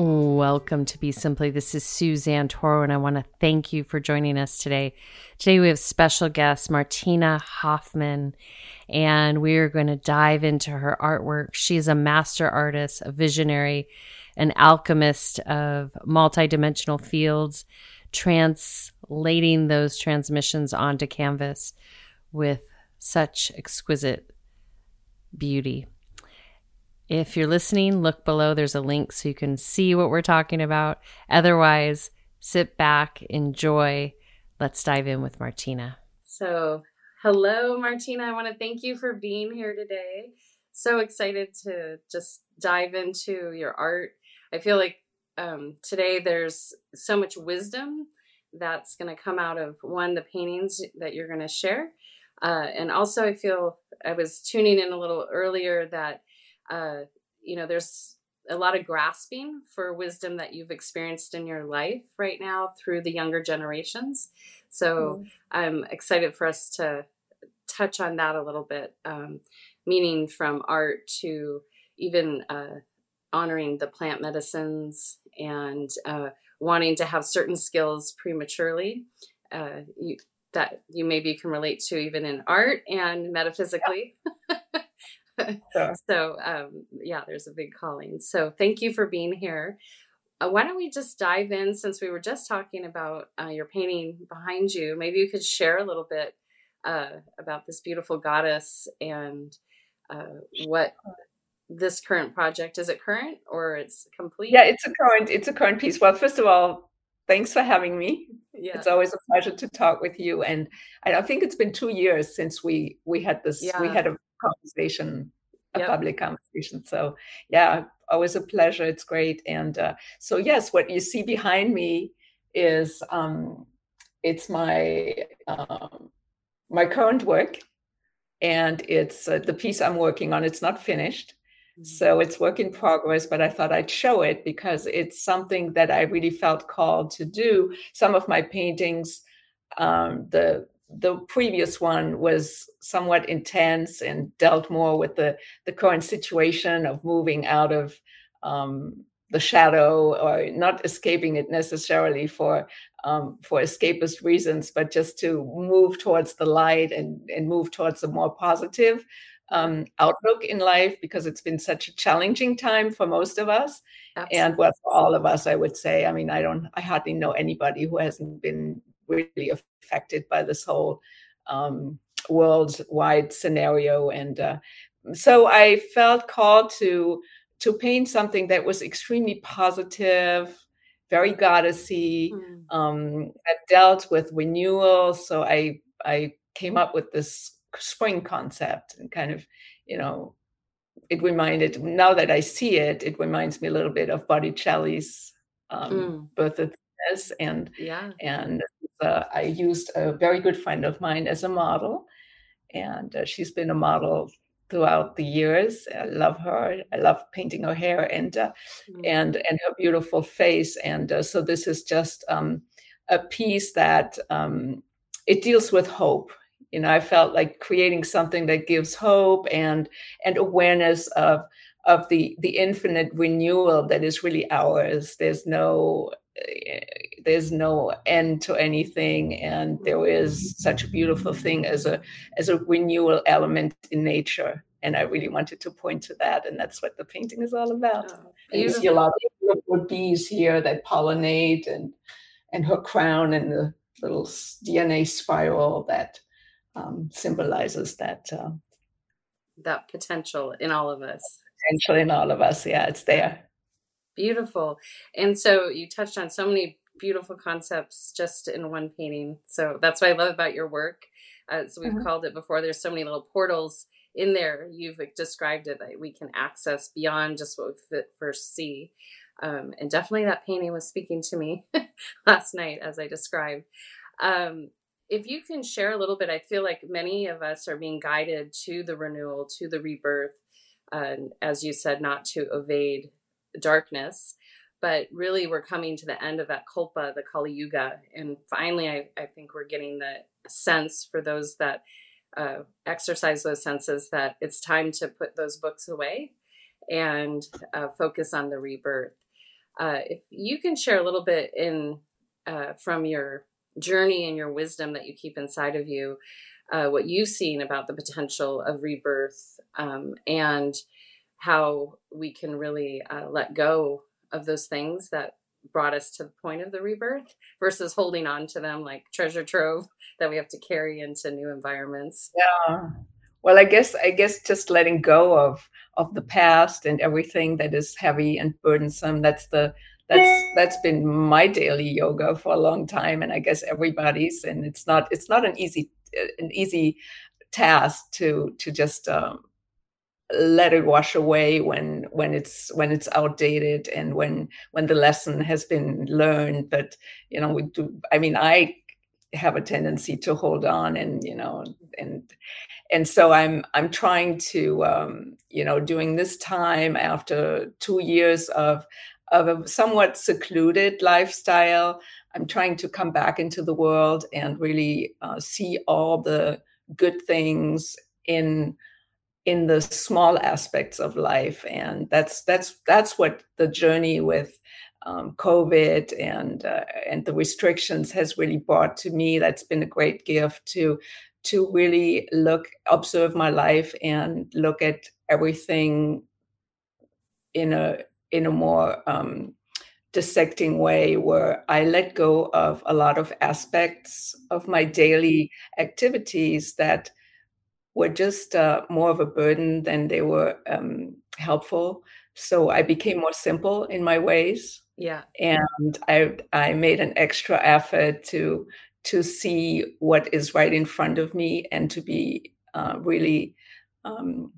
Welcome to Be Simply. This is Suzanne Toro, and I want to thank you for joining us today. Today, we have special guest Martina Hoffmann, and we are going to dive into her artwork. She's a master artist, a visionary, an alchemist of multidimensional fields, translating those transmissions onto canvas with such exquisite beauty. If you're listening, look below. There's a link so you can see what we're talking about. Otherwise, sit back, enjoy. Let's dive in with Martina. So, hello, Martina. I want to thank you for being here today. So excited to just dive into your art. I feel like um, today there's so much wisdom that's going to come out of one, the paintings that you're going to share. Uh, and also, I feel I was tuning in a little earlier that uh, you know, there's a lot of grasping for wisdom that you've experienced in your life right now through the younger generations. So mm. I'm excited for us to touch on that a little bit, um, meaning from art to even uh, honoring the plant medicines and uh, wanting to have certain skills prematurely. Uh, you, that you maybe can relate to even in art and metaphysically. So um, yeah, there's a big calling. So thank you for being here. Uh, why don't we just dive in since we were just talking about uh, your painting behind you? Maybe you could share a little bit uh, about this beautiful goddess and uh, what this current project is. It current or it's complete? Yeah, it's a current. It's a current piece. Well, first of all, thanks for having me. Yeah. It's always a pleasure to talk with you. And I think it's been two years since we we had this. Yeah. We had a conversation, a yep. public conversation. So yeah, always a pleasure. It's great. And uh, so yes, what you see behind me is um, it's my um, my current work, and it's uh, the piece I'm working on. It's not finished. Mm-hmm. So it's work in progress, but I thought I'd show it because it's something that I really felt called to do. Some of my paintings, um, the the previous one was somewhat intense and dealt more with the the current situation of moving out of um, the shadow or not escaping it necessarily for um, for escapist reasons, but just to move towards the light and and move towards a more positive um, outlook in life because it's been such a challenging time for most of us Absolutely. and well for all of us i would say i mean i don't i hardly know anybody who hasn't been really affected by this whole um, worldwide scenario. And uh, so I felt called to to paint something that was extremely positive, very goddessy, mm. um, that dealt with renewal. So I I came up with this spring concept and kind of, you know, it reminded now that I see it, it reminds me a little bit of Botticelli's um, mm. Birth of Venus, and yeah, and uh, I used a very good friend of mine as a model, and uh, she's been a model throughout the years. I love her. I love painting her hair and uh, mm-hmm. and and her beautiful face. And uh, so this is just um, a piece that um, it deals with hope. You know, I felt like creating something that gives hope and and awareness of of the the infinite renewal that is really ours. There's no there's no end to anything and there is such a beautiful thing as a as a renewal element in nature. And i really wanted to point to that and that's what the painting is all about. Oh, you see a lot of bees here that pollinate and and her crown and the little dna spiral that um, symbolizes that uh, that potential in all of us. potential in all of us. Yeah it's there. Beautiful. And so you touched on so many beautiful concepts just in one painting. So that's what I love about your work. As we've mm-hmm. called it before, there's so many little portals in there. You've described it that we can access beyond just what we first see. Um, and definitely that painting was speaking to me last night as I described. Um, if you can share a little bit, I feel like many of us are being guided to the renewal, to the rebirth, and as you said, not to evade darkness. But really, we're coming to the end of that Kalpa, the Kali Yuga. And finally, I, I think we're getting the sense for those that uh, exercise those senses that it's time to put those books away and uh, focus on the rebirth. Uh, if you can share a little bit in uh, from your journey and your wisdom that you keep inside of you, uh, what you've seen about the potential of rebirth um, and how we can really uh, let go of those things that brought us to the point of the rebirth versus holding on to them like treasure trove that we have to carry into new environments. Yeah. Well, I guess I guess just letting go of of the past and everything that is heavy and burdensome. That's the that's that's been my daily yoga for a long time, and I guess everybody's. And it's not it's not an easy an easy task to to just um, let it wash away when when it's when it's outdated and when when the lesson has been learned but you know we do i mean i have a tendency to hold on and you know and and so i'm i'm trying to um you know during this time after 2 years of of a somewhat secluded lifestyle i'm trying to come back into the world and really uh, see all the good things in in the small aspects of life and that's that's that's what the journey with um, covid and uh, and the restrictions has really brought to me. That's been a great gift to to really look observe my life and look at everything in a in a more um, dissecting way where I let go of a lot of aspects of my daily activities that were just uh, more of a burden than they were um, helpful. So I became more simple in my ways. Yeah. And I I made an extra effort to to see what is right in front of me and to be uh, really um,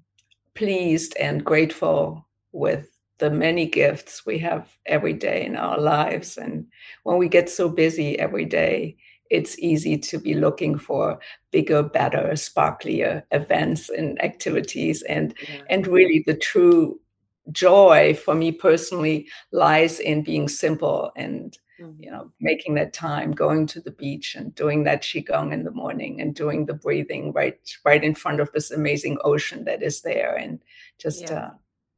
pleased and grateful with the many gifts we have every day in our lives. And when we get so busy every day, it's easy to be looking for bigger, better, sparklier events and activities. And yeah. and really the true joy for me personally lies in being simple and mm-hmm. you know making that time going to the beach and doing that qigong in the morning and doing the breathing right right in front of this amazing ocean that is there and just yeah. uh,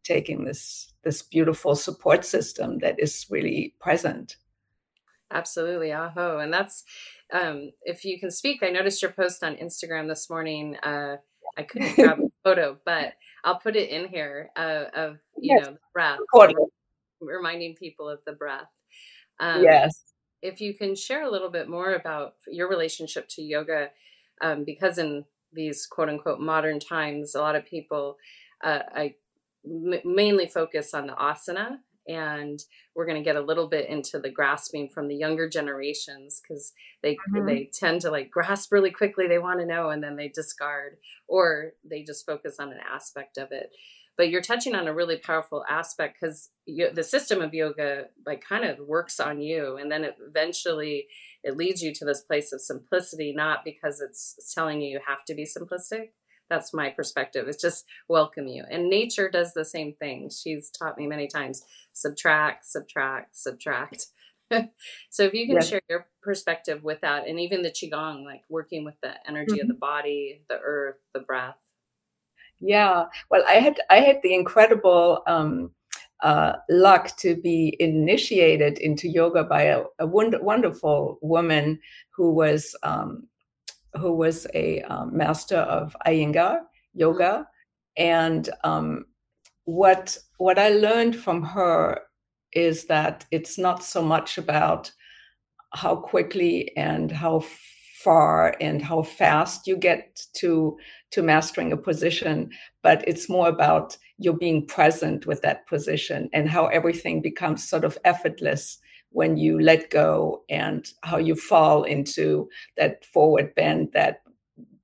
taking this this beautiful support system that is really present absolutely aho and that's um, if you can speak, I noticed your post on Instagram this morning. Uh, I couldn't grab a photo, but I'll put it in here uh, of you yes. know breath, reminding people of the breath. Um, yes. If you can share a little bit more about your relationship to yoga, um, because in these quote unquote modern times, a lot of people, uh, I m- mainly focus on the asana and we're going to get a little bit into the grasping from the younger generations because they mm-hmm. they tend to like grasp really quickly they want to know and then they discard or they just focus on an aspect of it but you're touching on a really powerful aspect because the system of yoga like kind of works on you and then it eventually it leads you to this place of simplicity not because it's telling you you have to be simplistic that's my perspective. It's just welcome you. And nature does the same thing. She's taught me many times subtract subtract subtract. So if you can share your perspective with that and even the qigong like working with the energy mm-hmm. of the body the earth the breath. Yeah. Well i had i had the incredible um uh, luck to be initiated into yoga by a, a wonder, wonderful woman who was um, who was a um, master of Iyengar yoga, and um, what what I learned from her is that it's not so much about how quickly and how far and how fast you get to to mastering a position but it's more about you being present with that position and how everything becomes sort of effortless when you let go and how you fall into that forward bend that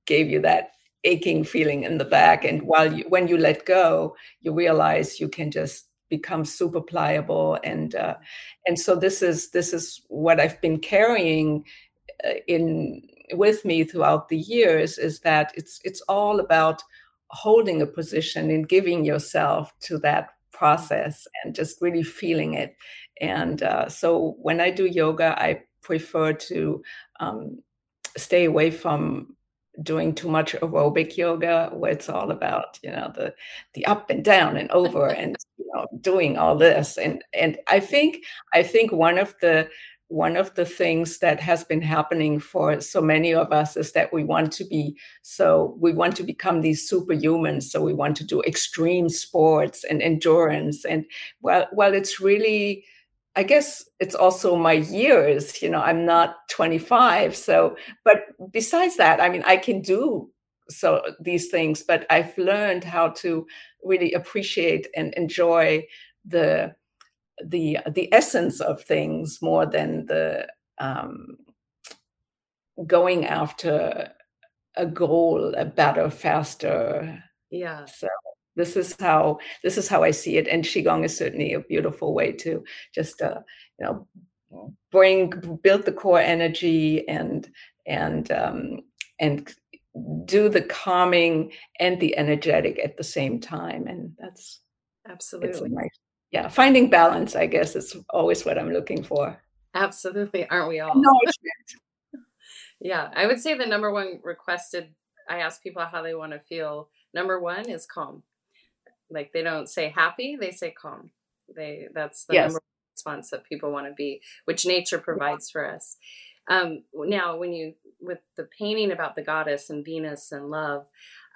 gave you that aching feeling in the back and while you when you let go you realize you can just become super pliable and uh, and so this is this is what i've been carrying uh, in with me throughout the years is that it's it's all about holding a position and giving yourself to that process and just really feeling it. And uh, so when I do yoga, I prefer to um, stay away from doing too much aerobic yoga where it's all about you know the the up and down and over and you know doing all this. And and i think i think one of the one of the things that has been happening for so many of us is that we want to be so we want to become these superhumans. So we want to do extreme sports and endurance. And well well it's really i guess it's also my years you know i'm not 25 so but besides that i mean i can do so these things but i've learned how to really appreciate and enjoy the the the essence of things more than the um, going after a goal, a better, faster. Yeah. So this is how this is how I see it, and qigong is certainly a beautiful way to just uh, you know bring build the core energy and and um, and do the calming and the energetic at the same time, and that's absolutely nice yeah, finding balance, I guess, is always what I'm looking for. Absolutely. Aren't we all? No, yeah. I would say the number one requested, I ask people how they want to feel. Number one is calm. Like they don't say happy, they say calm. They that's the yes. number one response that people want to be, which nature provides for us. Um, now, when you with the painting about the goddess and Venus and love,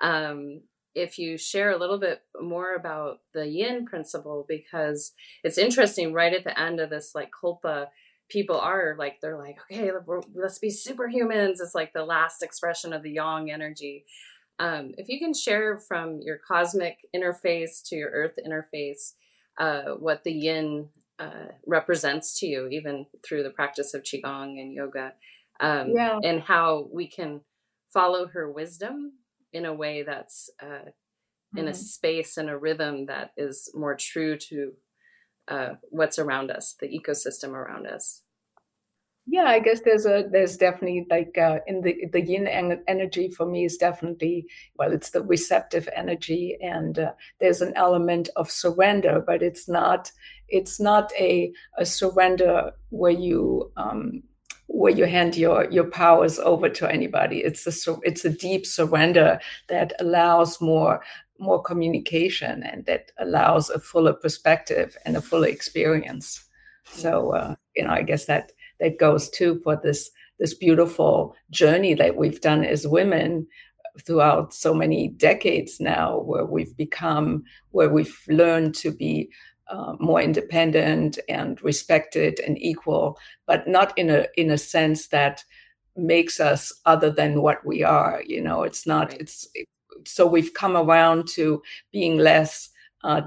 um, if you share a little bit more about the yin principle because it's interesting right at the end of this like Kalpa, people are like they're like okay let's be superhumans it's like the last expression of the yang energy um, if you can share from your cosmic interface to your earth interface uh, what the yin uh, represents to you even through the practice of qigong and yoga um, yeah. and how we can follow her wisdom in a way that's uh, mm-hmm. in a mm-hmm. space and a rhythm that is more true to uh, what's around us, the ecosystem around us. Yeah, I guess there's a there's definitely like uh, in the the yin energy for me is definitely well, it's the receptive energy, and uh, there's an element of surrender, but it's not it's not a a surrender where you um, where you hand your your powers over to anybody. It's a it's a deep surrender that allows more more communication and that allows a fuller perspective and a fuller experience. So uh, you know, I guess that that goes too for this this beautiful journey that we've done as women throughout so many decades now, where we've become where we've learned to be uh, more independent and respected and equal, but not in a in a sense that makes us other than what we are. You know, it's not. Right. It's it, so we've come around to being less. Uh,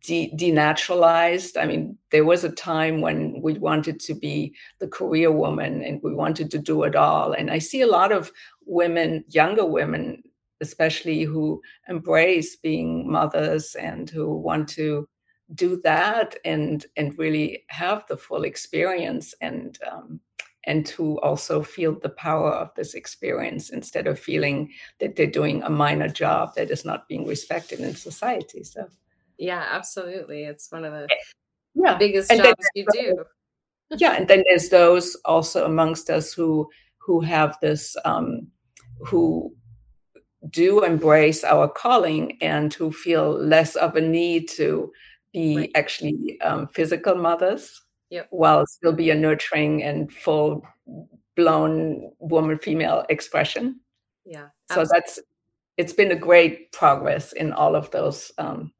de- denaturalized. I mean, there was a time when we wanted to be the career woman and we wanted to do it all. And I see a lot of women, younger women, especially who embrace being mothers and who want to do that and and really have the full experience and um, and to also feel the power of this experience instead of feeling that they're doing a minor job that is not being respected in society so yeah absolutely it's one of the eh, yeah. biggest and jobs you do yeah and then there's those also amongst us who who have this um who do embrace our calling and who feel less of a need to be right. actually um, physical mothers yep. while still be a nurturing and full blown woman female expression yeah absolutely. so that's it's been a great progress in all of those um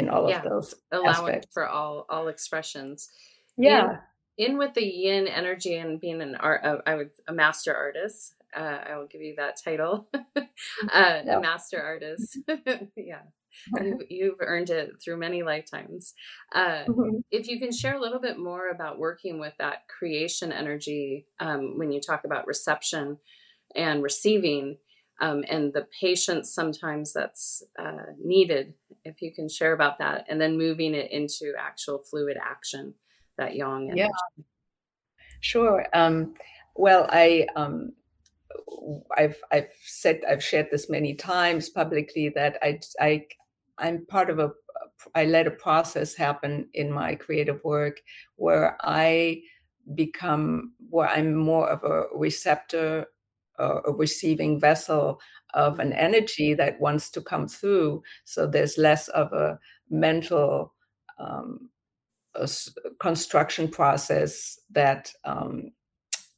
in all yeah. of those allowing aspects. for all all expressions yeah in, in with the yin energy and being an art uh, i would a master artist uh, I will give you that title, uh, a master artist. yeah, you, you've earned it through many lifetimes. Uh, mm-hmm. If you can share a little bit more about working with that creation energy um, when you talk about reception and receiving, um, and the patience sometimes that's uh, needed, if you can share about that, and then moving it into actual fluid action, that yang energy. Yeah, sure. Um, well, I um, I've I've said I've shared this many times publicly that I I I'm part of a I let a process happen in my creative work where I become where I'm more of a receptor, uh, a receiving vessel of an energy that wants to come through. So there's less of a mental um, a construction process that um,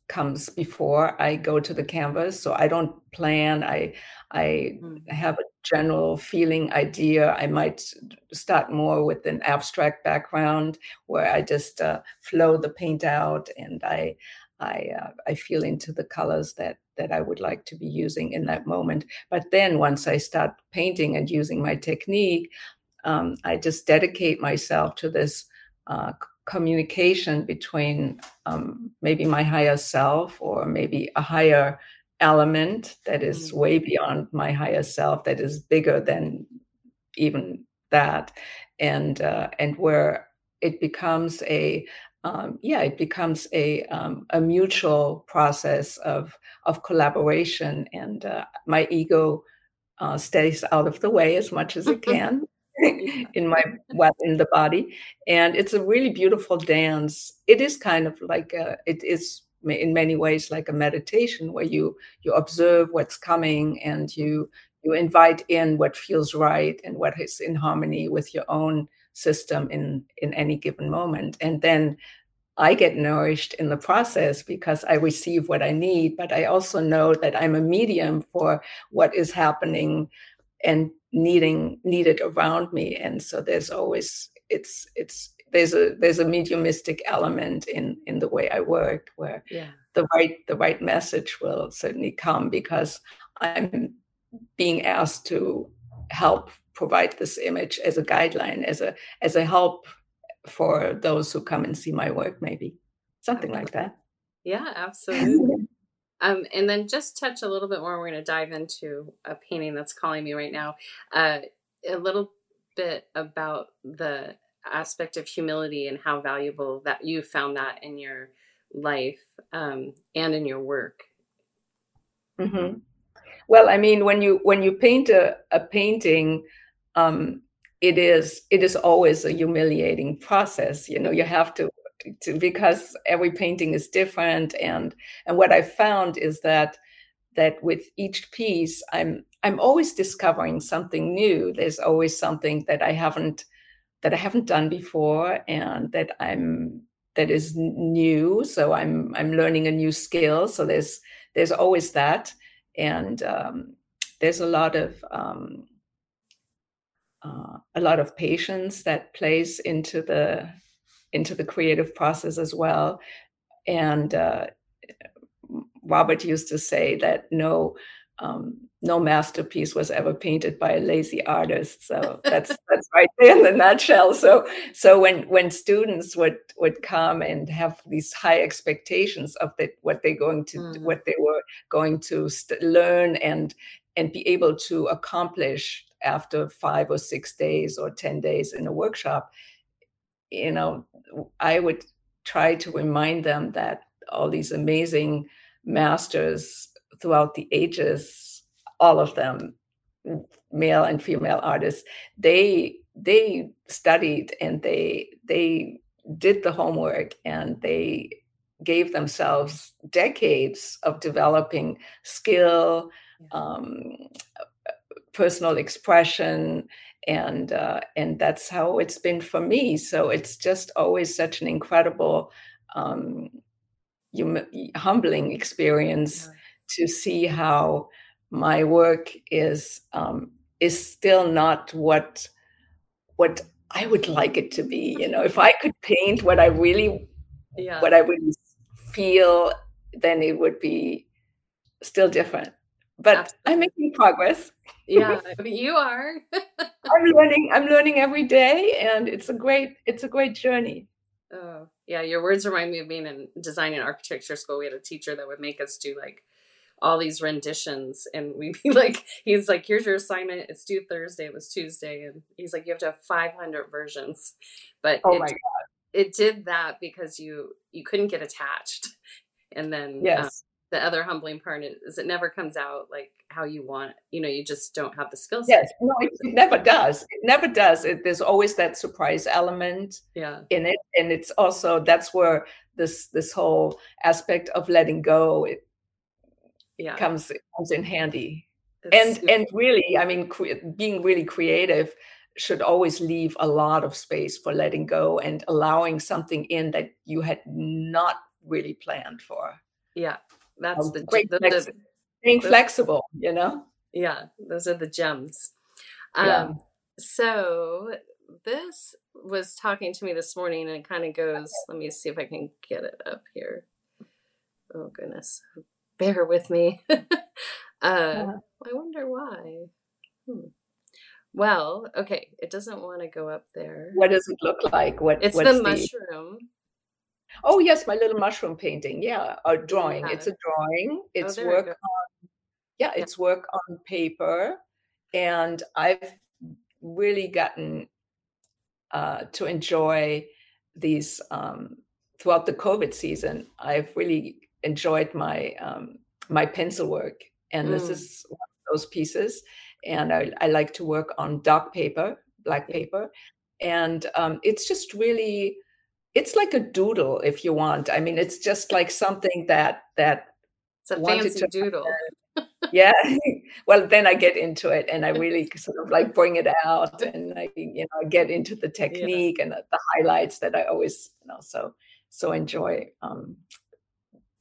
comes before I go to the canvas. So I don't plan. I I mm. have a general feeling idea. I might start more with an abstract background where I just uh, flow the paint out and I I uh, I feel into the colors that that I would like to be using in that moment. But then once I start painting and using my technique, um, I just dedicate myself to this uh, communication between um, maybe my higher self or maybe a higher element that is mm-hmm. way beyond my higher self that is bigger than even that and uh, and where it becomes a um, yeah it becomes a um, a mutual process of of collaboration and uh, my ego uh, stays out of the way as much as it can in my well in the body. And it's a really beautiful dance. It is kind of like a, it is in many ways like a meditation where you you observe what's coming and you you invite in what feels right and what is in harmony with your own system in in any given moment and then I get nourished in the process because I receive what I need, but I also know that I'm a medium for what is happening and needing needed around me and so there's always it's it's there's a there's a mediumistic element in in the way i work where yeah. the right the right message will certainly come because i'm being asked to help provide this image as a guideline as a as a help for those who come and see my work maybe something like that yeah absolutely Um, and then just touch a little bit more. We're going to dive into a painting that's calling me right now. Uh, a little bit about the aspect of humility and how valuable that you found that in your life um, and in your work. Mm-hmm. Well, I mean, when you when you paint a, a painting, um, it is it is always a humiliating process. You know, you have to to, because every painting is different. And and what i found is that that with each piece i'm i'm always discovering something new. There's always something that i haven't that i haven't done before and that i'm that is new. So i'm i'm learning a new skill. So there's there's always that. And um, there's a lot of um, uh, a lot of patience that plays into the into the creative process as well. And uh, Robert used to say that no um, no masterpiece was ever painted by a lazy artist. So that's that's right there in the nutshell. So so when when students would would come and have these high expectations of the, what they're going to mm. what they were going to st- learn and and be able to accomplish after five or six days or ten days in a workshop, you know, I would try to remind them that all these amazing masters throughout the ages, all of them, male and female artists, they they studied and they they did the homework and they gave themselves decades of developing skill, um, personal expression, and uh, and that's how it's been for me. So it's just always such an incredible, um, humbling experience yeah. to see how my work is um, is still not what what I would like it to be. You know, if I could paint what I really yeah. what I really feel, then it would be still different but Absolutely. I'm making progress. yeah, but you are. I'm learning. I'm learning every day, and it's a great. It's a great journey. Oh yeah, your words remind me of being in design and architecture school. We had a teacher that would make us do like all these renditions, and we'd be like, he's like, "Here's your assignment. It's due Thursday. It was Tuesday," and he's like, "You have to have 500 versions." But oh it, my god, it did that because you you couldn't get attached, and then um, yes. The other humbling part is it never comes out like how you want you know you just don't have the skill set. Yes no it, it never does. It never does. It, there's always that surprise element yeah. in it and it's also that's where this this whole aspect of letting go it yeah. comes comes in handy. It's and super- and really i mean cre- being really creative should always leave a lot of space for letting go and allowing something in that you had not really planned for. Yeah that's the great the, the, being the, flexible, you know? Yeah, those are the gems. Um, yeah. So this was talking to me this morning and it kind of goes, let me see if I can get it up here. Oh, goodness. Bear with me. uh, yeah. I wonder why. Hmm. Well, okay, it doesn't want to go up there. What does it look like? What It's the mushroom. Oh yes, my little mushroom painting. Yeah, a drawing. Yeah. It's a drawing. Oh, it's oh, work on yeah, it's work on paper, and I've really gotten uh, to enjoy these um, throughout the COVID season. I've really enjoyed my um, my pencil work, and mm. this is one of those pieces. And I, I like to work on dark paper, black paper, and um, it's just really it's like a doodle if you want. I mean it's just like something that that it's a fancy doodle. Yeah. Well then i get into it and i really sort of like bring it out and i you know get into the technique yeah. and the, the, highlights that i always you know so so enjoy um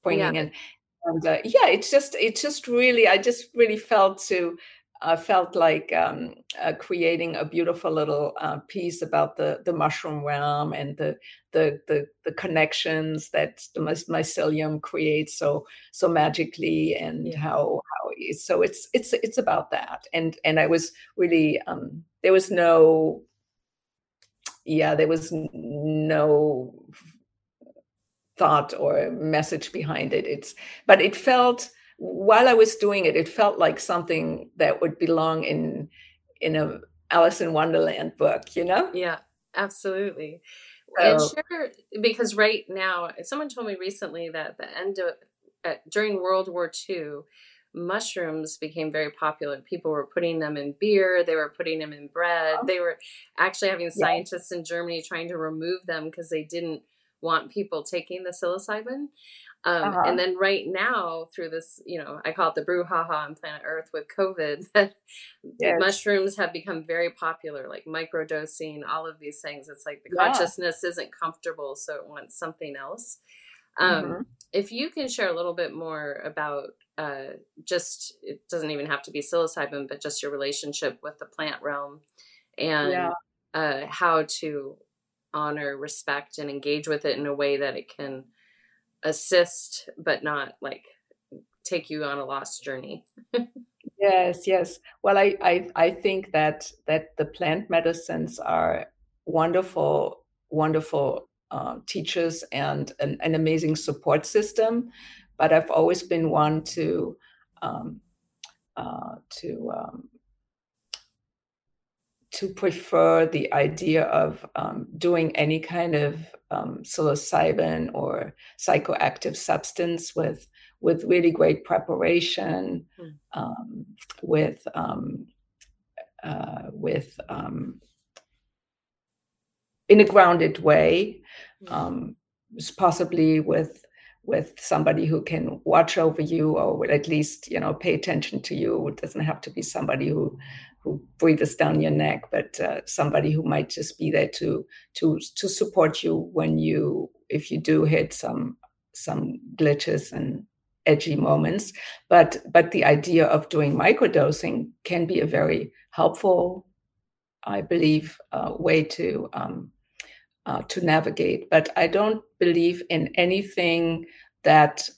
bringing yeah. in. And uh, yeah it's just it's just really i just really felt to I felt like um, uh, creating a beautiful little uh, piece about the the mushroom realm and the the the, the connections that the mycelium creates so so magically, and yeah. how how so it's it's it's about that. And and I was really um, there was no yeah there was no thought or message behind it. It's but it felt while I was doing it, it felt like something that would belong in in a Alice in Wonderland book, you know? Yeah, absolutely. So, and sure, because right now, someone told me recently that the end of uh, during World War II, mushrooms became very popular. People were putting them in beer, they were putting them in bread. They were actually having scientists yeah. in Germany trying to remove them because they didn't want people taking the psilocybin. Um, uh-huh. And then right now, through this, you know, I call it the brouhaha on planet Earth with COVID, yes. mushrooms have become very popular, like microdosing, all of these things. It's like the yeah. consciousness isn't comfortable, so it wants something else. Um, mm-hmm. If you can share a little bit more about uh, just, it doesn't even have to be psilocybin, but just your relationship with the plant realm and yeah. uh, how to honor, respect, and engage with it in a way that it can assist but not like take you on a lost journey. Yes yes. Well I, I i think that that the plant medicines are wonderful wonderful uh, teachers and an, an, amazing support system but i've always been one to um, uh, to um, to prefer the idea of um, doing any kind of um, psilocybin or psychoactive substance with with really great preparation, mm. um, with um, uh, with um, in a grounded way, mm. possibly with with somebody who can watch over you or at least you know pay attention to you. It doesn't have to be somebody who who breathes down your neck, but uh, somebody who might just be there to to to support you when you if you do hit some some glitches and edgy moments. But but the idea of doing microdosing can be a very helpful, I believe, uh, way to um, uh, to navigate. But I don't believe in anything that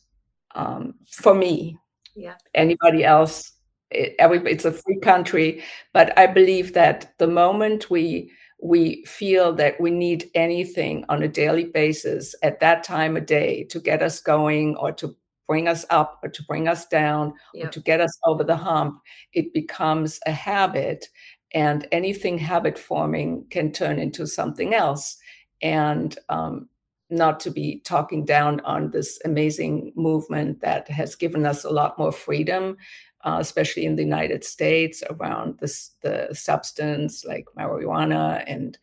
um, for me, yeah, anybody else it, every, it's a free country, but I believe that the moment we we feel that we need anything on a daily basis at that time of day to get us going or to bring us up or to bring us down yep. or to get us over the hump, it becomes a habit. And anything habit forming can turn into something else. And um, not to be talking down on this amazing movement that has given us a lot more freedom, uh, especially in the United States around this the substance like marijuana and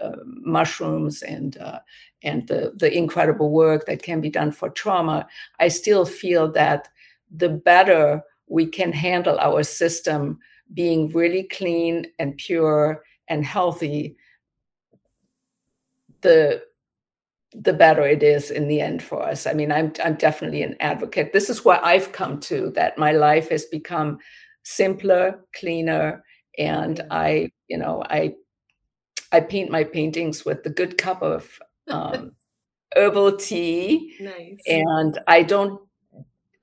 uh, mushrooms and uh, and the the incredible work that can be done for trauma. I still feel that the better we can handle our system being really clean and pure and healthy, the the better it is in the end for us. I mean, I'm I'm definitely an advocate. This is where I've come to that my life has become simpler, cleaner, and I, you know, I I paint my paintings with the good cup of um, herbal tea, nice. and I don't.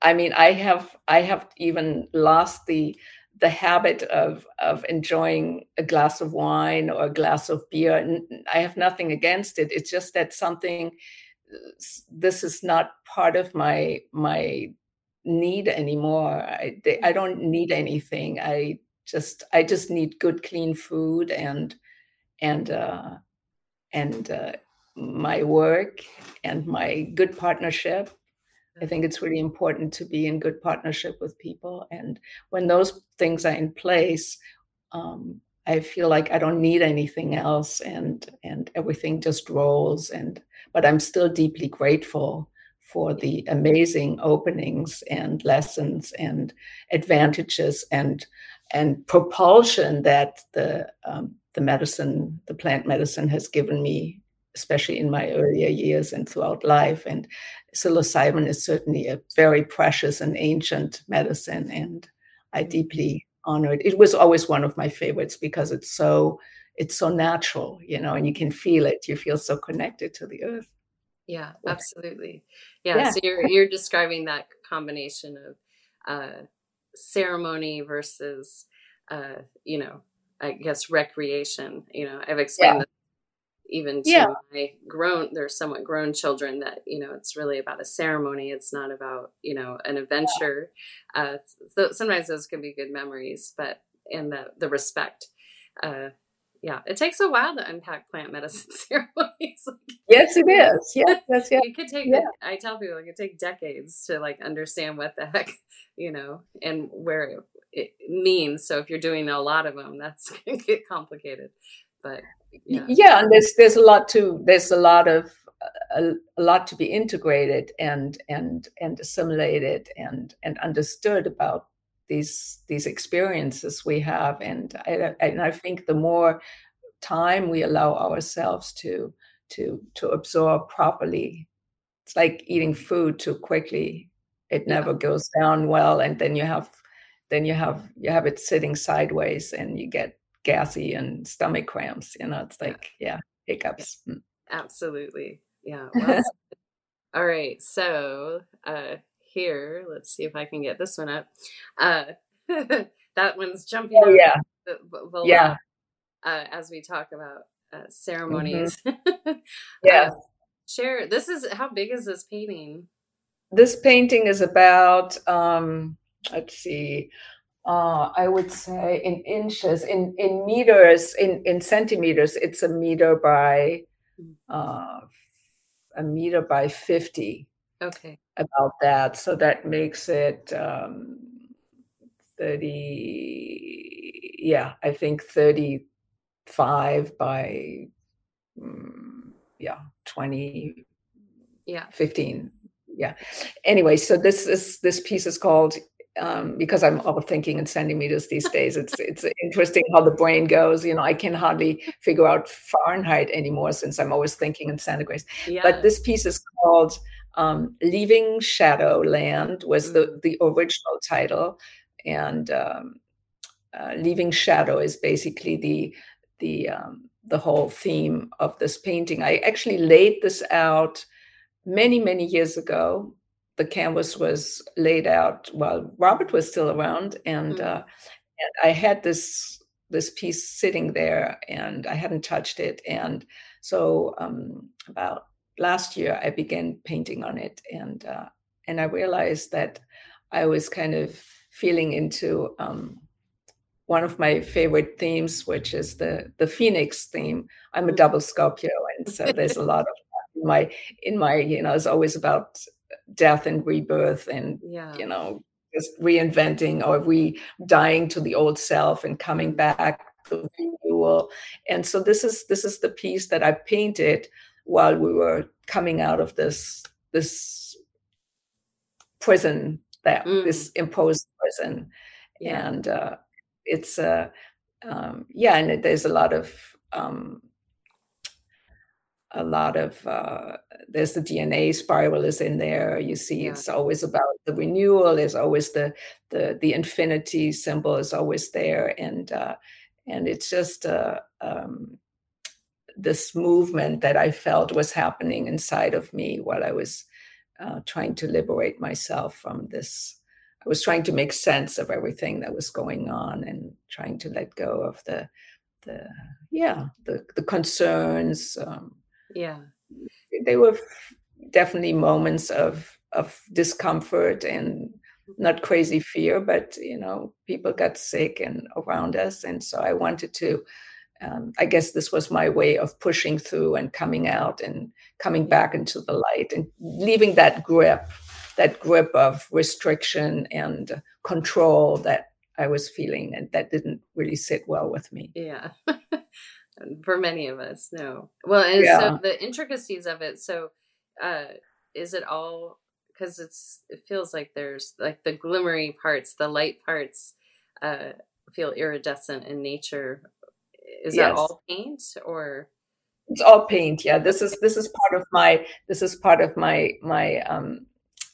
I mean, I have I have even lost the the habit of of enjoying a glass of wine or a glass of beer and i have nothing against it. It's just that something this is not part of my my need anymore. I they, i don't need anything. I just i just need good clean food and and uh and uh my work and my good partnership I think it's really important to be in good partnership with people. And when those things are in place, um, I feel like I don't need anything else and and everything just rolls. And but I'm still deeply grateful for the amazing openings and lessons and advantages and and propulsion that the um, the medicine, the plant medicine has given me especially in my earlier years and throughout life. And psilocybin is certainly a very precious and ancient medicine, and I mm-hmm. deeply honor it. It was always one of my favorites because it's so it's so natural, you know, and you can feel it. You feel so connected to the earth. Yeah, absolutely. Yeah, yeah. so you're you're describing that combination of uh, ceremony versus, uh, you know, I guess recreation. You know, I've explained yeah even to yeah. my grown they're somewhat grown children that you know it's really about a ceremony. It's not about you know an adventure. Yeah. uh so sometimes those can be good memories but and the the respect. Uh yeah it takes a while to unpack plant medicine ceremonies. Yes it is. Yes yes yeah it could take yeah. i tell people it could take decades to like understand what the heck you know and where it, it means. So if you're doing a lot of them that's gonna get complicated. But yeah. yeah and there's there's a lot to there's a lot of a, a, lot to be integrated and and and assimilated and and understood about these these experiences we have and I, and I think the more time we allow ourselves to to to absorb properly it's like eating food too quickly it never yeah. goes down well and then you have then you have you have it sitting sideways and you get gassy and stomach cramps. You know, it's like, yeah, hiccups. Mm. Absolutely. Yeah. Well, all right. So uh here, let's see if I can get this one up. Uh that one's jumping. Oh, yeah. yeah. Uh, as we talk about uh, ceremonies. Mm-hmm. yeah. Uh, share. This is how big is this painting? This painting is about um let's see uh, I would say in inches, in in meters, in in centimeters, it's a meter by uh, a meter by fifty. Okay. About that, so that makes it um, thirty. Yeah, I think thirty-five by um, yeah twenty. Yeah, fifteen. Yeah. Anyway, so this is this piece is called um, because I'm all thinking in centimeters these days. It's it's interesting how the brain goes. You know, I can hardly figure out Fahrenheit anymore since I'm always thinking in centigrade. Yeah. But this piece is called um, "Leaving Shadow Land" was the mm. the original title, and um, uh, "Leaving Shadow" is basically the the um, the whole theme of this painting. I actually laid this out many many years ago the canvas was laid out while Robert was still around, and, mm-hmm. uh, and I had this this piece sitting there, and I hadn't touched it. And so um, about last year, I began painting on it, and uh, and I realized that I was kind of feeling into um, one of my favorite themes, which is the the phoenix theme. I'm a mm. double Scorpio, and so there's a lot of my in my you know it's always about death and rebirth and yeah. you know just reinventing or we dying to the old self and coming back to renewal and so this is this is the piece that i painted while we were coming out of this this prison that mm. this imposed prison yeah. and uh it's uh um yeah and there's a lot of um a lot of uh, there's the DNA spiral is in there. You see, yeah. it's always about the renewal. There's always the the the infinity symbol is always there, and uh, and it's just uh, um, this movement that I felt was happening inside of me while I was uh, trying to liberate myself from this. I was trying to make sense of everything that was going on and trying to let go of the the yeah the the concerns. Um, yeah. They were definitely moments of of discomfort and not crazy fear but you know people got sick and around us and so i wanted to um, i guess this was my way of pushing through and coming out and coming back into the light and leaving that grip that grip of restriction and control that i was feeling and that didn't really sit well with me. Yeah for many of us no well and yeah. so the intricacies of it so uh is it all because it's it feels like there's like the glimmery parts the light parts uh feel iridescent in nature is yes. that all paint or it's all paint yeah this is this is part of my this is part of my my um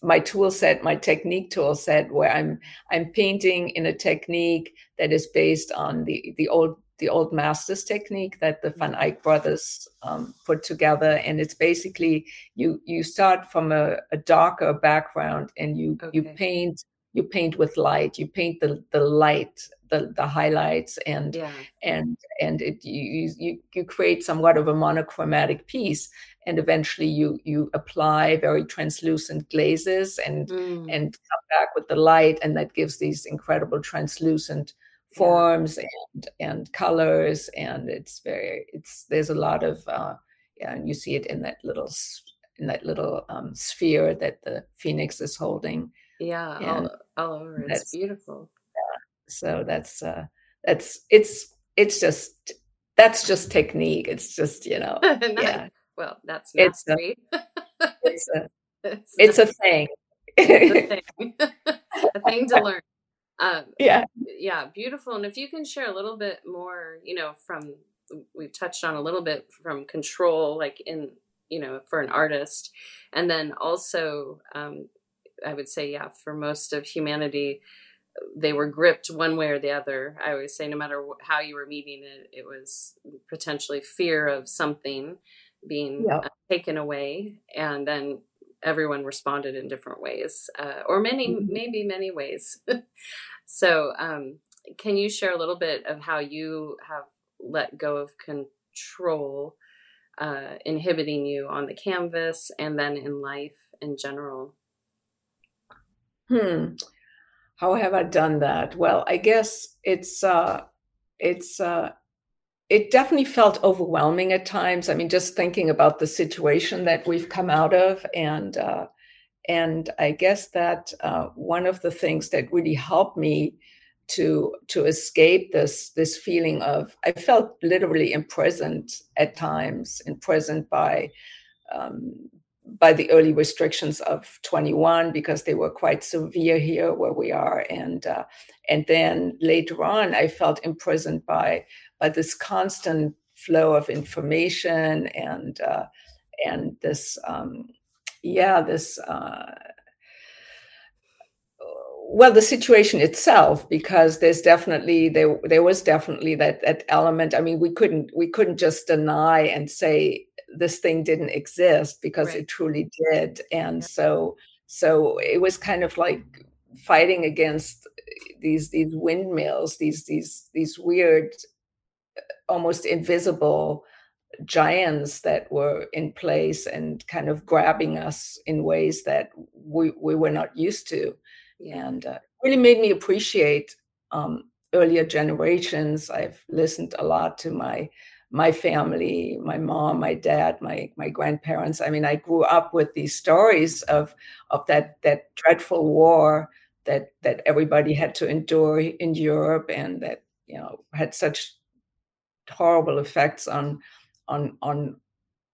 my tool set my technique tool set where i'm i'm painting in a technique that is based on the the old the old masters technique that the Van Eyck brothers um, put together, and it's basically you you start from a, a darker background and you okay. you paint you paint with light you paint the the light the the highlights and yeah. and and it you you you create somewhat of a monochromatic piece and eventually you you apply very translucent glazes and mm. and come back with the light and that gives these incredible translucent forms and and colors and it's very it's there's a lot of uh yeah and you see it in that little in that little um sphere that the phoenix is holding. Yeah all, all, over. It's beautiful. Yeah, so that's uh that's it's it's just that's just technique. It's just you know yeah. Well that's mastery. it's a it's a, it's a thing. It's a thing, a thing to learn um, yeah. Yeah. Beautiful. And if you can share a little bit more, you know, from, we've touched on a little bit from control, like in, you know, for an artist. And then also, um, I would say, yeah, for most of humanity, they were gripped one way or the other. I always say, no matter how you were meeting it, it was potentially fear of something being uh, taken away, and then everyone responded in different ways, uh, or many, mm-hmm. maybe many ways. So, um, can you share a little bit of how you have let go of control, uh, inhibiting you on the canvas and then in life in general? Hmm. How have I done that? Well, I guess it's uh, it's uh, it definitely felt overwhelming at times. I mean, just thinking about the situation that we've come out of, and uh, and I guess that uh, one of the things that really helped me to to escape this this feeling of I felt literally imprisoned at times, imprisoned by um, by the early restrictions of 21 because they were quite severe here where we are, and uh, and then later on I felt imprisoned by by this constant flow of information and uh, and this um, yeah, this, uh, well, the situation itself, because there's definitely there there was definitely that that element. I mean, we couldn't we couldn't just deny and say this thing didn't exist because right. it truly did, and yeah. so so it was kind of like fighting against these these windmills, these these these weird, almost invisible giants that were in place and kind of grabbing us in ways that we, we were not used to. And uh, really made me appreciate um, earlier generations. I've listened a lot to my my family, my mom, my dad, my my grandparents. I mean, I grew up with these stories of of that that dreadful war that that everybody had to endure in Europe, and that you know had such horrible effects on on on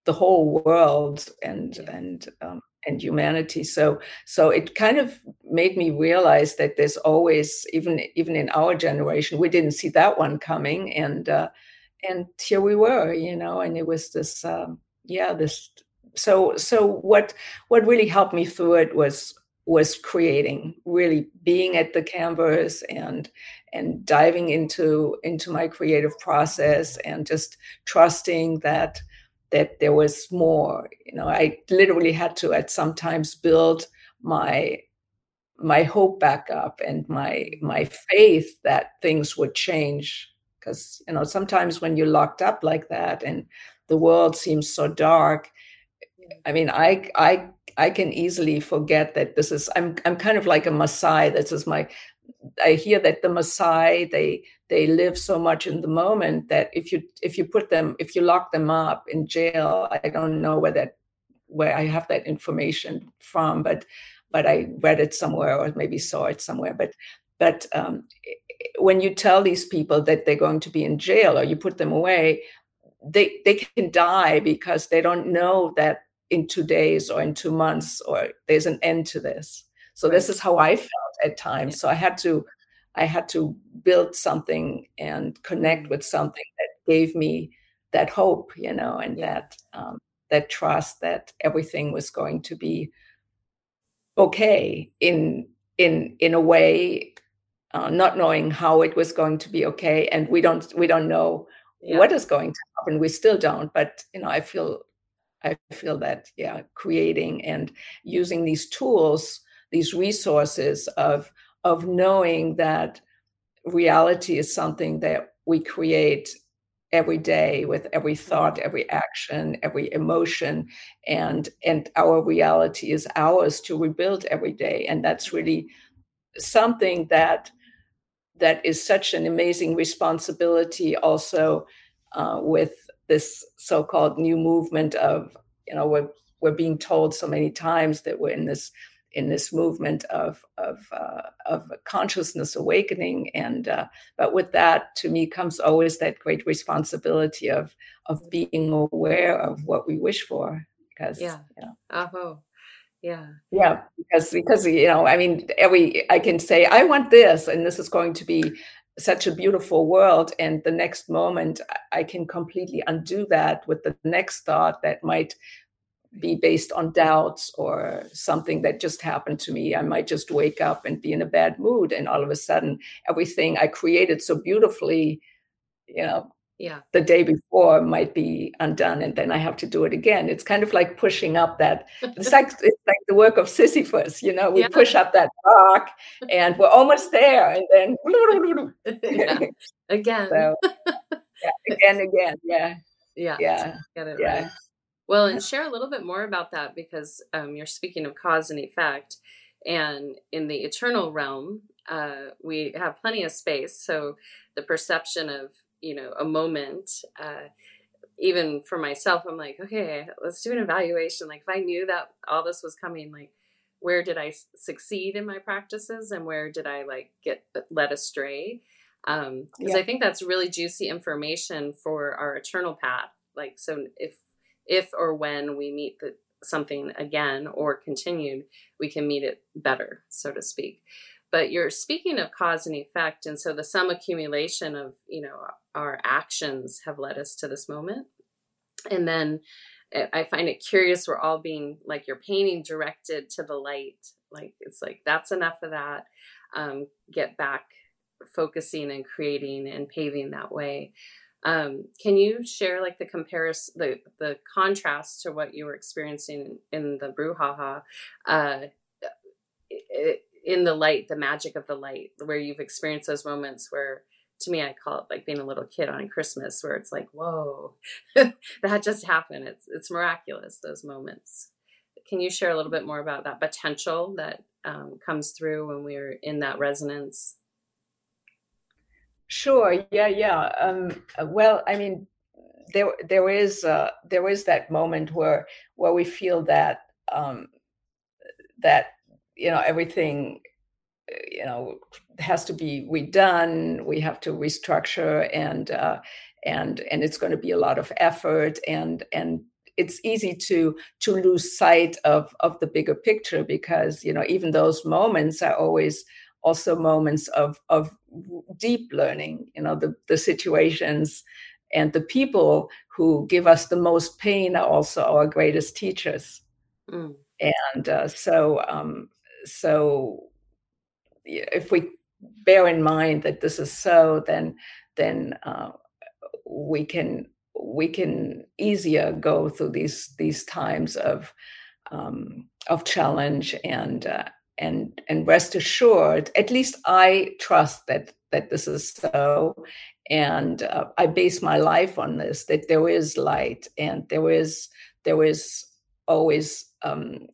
the whole world and yeah. and um, and humanity. So so it kind of made me realize that there's always even even in our generation we didn't see that one coming, and uh, and here we were, you know, and it was this um, yeah this so so what what really helped me through it was was creating really being at the canvas and and diving into into my creative process and just trusting that that there was more. You know i literally had to at sometimes build my my hope back up and my my faith that things would change. Because you know sometimes when you're locked up like that and the world seems so dark i mean i i i can easily forget that this is i'm i'm kind of like a Maasai this is my I hear that the Maasai they they live so much in the moment that if you if you put them if you lock them up in jail, I don't know where that where I have that information from, but but I read it somewhere or maybe saw it somewhere. But but um, when you tell these people that they're going to be in jail or you put them away, they they can die because they don't know that in two days or in two months or there's an end to this. So right. this is how I felt at times. Yeah. So I had to I had to build something and connect mm-hmm. with something that gave me that hope, you know, and yeah. that um, that trust that everything was going to be okay in in in a way, uh, not knowing how it was going to be okay, and we don't we don't know yeah. what is going to happen. We still don't, but you know, I feel I feel that yeah, creating and using these tools, these resources of of knowing that reality is something that we create every day with every thought every action every emotion and and our reality is ours to rebuild every day and that's really something that that is such an amazing responsibility also uh, with this so-called new movement of you know we're, we're being told so many times that we're in this in this movement of of uh, of consciousness awakening. And uh, but with that to me comes always that great responsibility of of being aware of what we wish for. Because yeah. you know, oh yeah. Yeah. Because because you know i mean every i can say i want this and this is going to be such a beautiful world and the next moment i can completely undo that with the next thought that might be based on doubts or something that just happened to me. I might just wake up and be in a bad mood, and all of a sudden, everything I created so beautifully, you know, yeah, the day before might be undone, and then I have to do it again. It's kind of like pushing up that. It's like it's like the work of Sisyphus. You know, we yeah. push up that rock, and we're almost there, and then yeah. again, so, yeah, again, again, yeah, yeah, yeah, Get yeah. Right. Well, and share a little bit more about that because um, you're speaking of cause and effect. And in the eternal realm, uh, we have plenty of space. So the perception of, you know, a moment, uh, even for myself, I'm like, okay, let's do an evaluation. Like, if I knew that all this was coming, like, where did I succeed in my practices and where did I like get led astray? Because um, yeah. I think that's really juicy information for our eternal path. Like, so if if or when we meet the, something again or continued, we can meet it better, so to speak. But you're speaking of cause and effect, and so the sum accumulation of you know our actions have led us to this moment, and then eh, I find it curious. We're all being like you're painting directed to the light. Like it's like that's enough of that. Um, get back focusing and creating and paving that way. Um, can you share like the comparison, the the contrast to what you were experiencing in the brouhaha, uh, in the light, the magic of the light, where you've experienced those moments where, to me, I call it like being a little kid on Christmas, where it's like, whoa, that just happened. It's it's miraculous. Those moments. Can you share a little bit more about that potential that um, comes through when we're in that resonance? Sure. Yeah. Yeah. Um, well, I mean, there there is uh, there is that moment where where we feel that um, that you know everything you know has to be redone we have to restructure and uh, and and it's going to be a lot of effort and and it's easy to to lose sight of of the bigger picture because you know even those moments are always also moments of of deep learning you know the the situations and the people who give us the most pain are also our greatest teachers mm. and uh, so um, so if we bear in mind that this is so then then uh, we can we can easier go through these these times of um, of challenge and uh, and and rest assured at least i trust that that this is so and uh, i base my life on this that there is light and there is there is always um,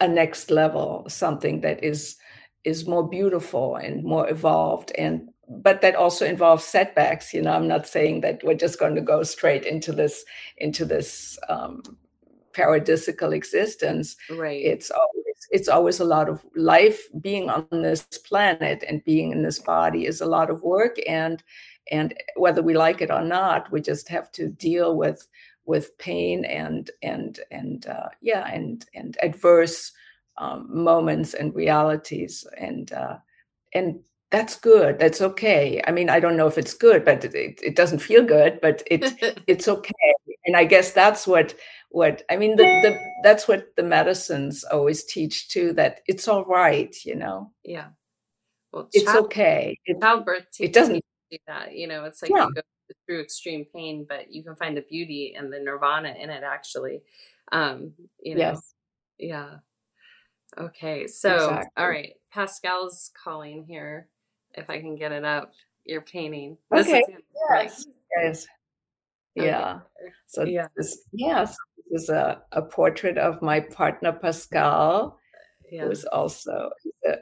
a next level something that is is more beautiful and more evolved and but that also involves setbacks you know? I'm not saying that we're just going to go straight into this into this um, paradisical existence. Right. It's always it's always a lot of life being on this planet and being in this body is a lot of work and and whether we like it or not we just have to deal with with pain and and and uh, yeah and and adverse um, moments and realities and uh, and that's good that's okay. I mean i don't know if it's good but it, it doesn't feel good but it it's okay. And i guess that's what what i mean the, the that's what the medicines always teach too that it's all right you know? Yeah. Well it's child, okay. It, childbirth it doesn't do that you know it's like yeah. you go through extreme pain but you can find the beauty and the nirvana in it actually um you know yes. yeah okay so exactly. all right pascal's calling here if I can get it up. Your painting. This okay. yes. Yes. Yeah. Okay. So yeah. This, yes, this is a, a portrait of my partner Pascal, yeah. who is also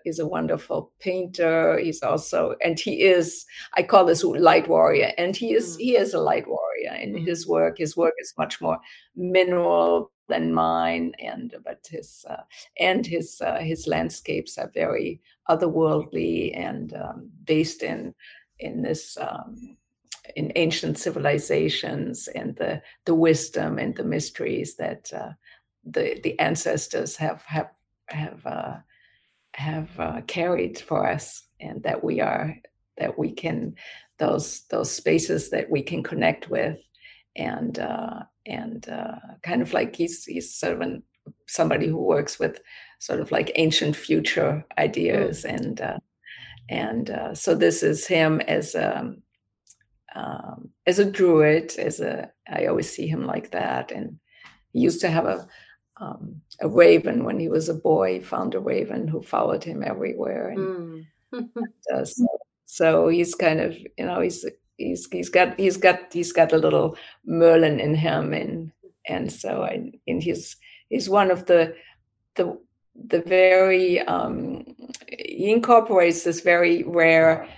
he's a, a wonderful painter. He's also and he is I call this light warrior, and he is mm. he is a light warrior in mm. his work. His work is much more mineral than mine, and but his uh, and his uh, his landscapes are very otherworldly and um, based in in this um, in ancient civilizations and the the wisdom and the mysteries that uh, the the ancestors have have have uh, have uh, carried for us, and that we are that we can those those spaces that we can connect with, and uh, and uh, kind of like he's he's sort of an, somebody who works with sort of like ancient future ideas mm. and uh, and uh, so this is him as a um, as a druid as a I always see him like that and he used to have a um, a raven when he was a boy he found a raven who followed him everywhere and mm. uh, so, so he's kind of you know he's he's he's got he's got he's got a little Merlin in him and and so I and he's he's one of the the the very um, he incorporates this very rare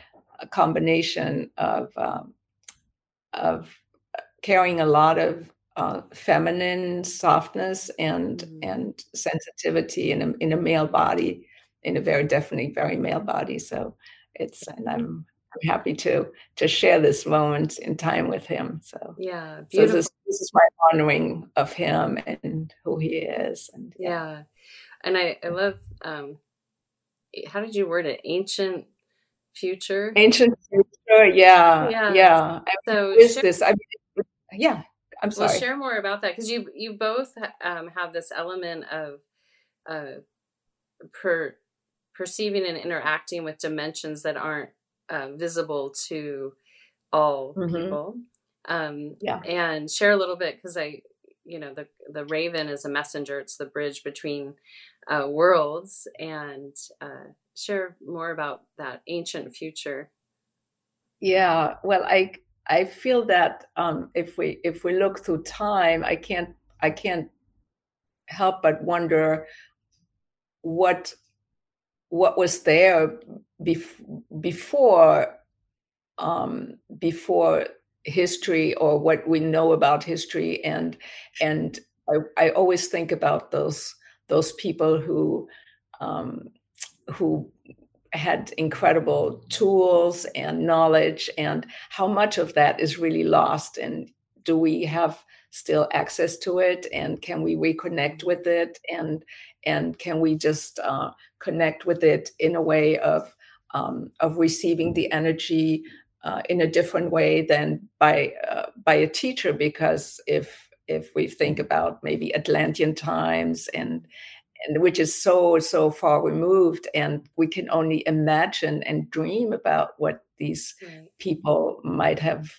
combination of um, of carrying a lot of uh, feminine softness and mm-hmm. and sensitivity in a in a male body in a very definitely very male body so it's and I'm I'm happy to to share this moment in time with him so yeah beautiful. so this, this is my honoring of him and who he is and yeah. yeah and I, I love um how did you word it? Ancient future. Ancient future, yeah. Yeah. Yeah. So is share, this? I mean, yeah. I'm sorry. Well, share more about that because you you both um, have this element of uh, per, perceiving and interacting with dimensions that aren't uh, visible to all mm-hmm. people. Um, yeah. And share a little bit because I, you know, the the raven is a messenger. It's the bridge between uh, worlds and uh, share more about that ancient future. Yeah, well, I I feel that um, if we if we look through time, I can't I can't help but wonder what what was there bef- before um, before history or what we know about history. And and I, I always think about those those people who um, who had incredible tools and knowledge and how much of that is really lost and do we have still access to it and can we reconnect with it and and can we just uh, connect with it in a way of um, of receiving the energy uh, in a different way than by uh, by a teacher? Because if if we think about maybe Atlantean times and and which is so so far removed and we can only imagine and dream about what these right. people might have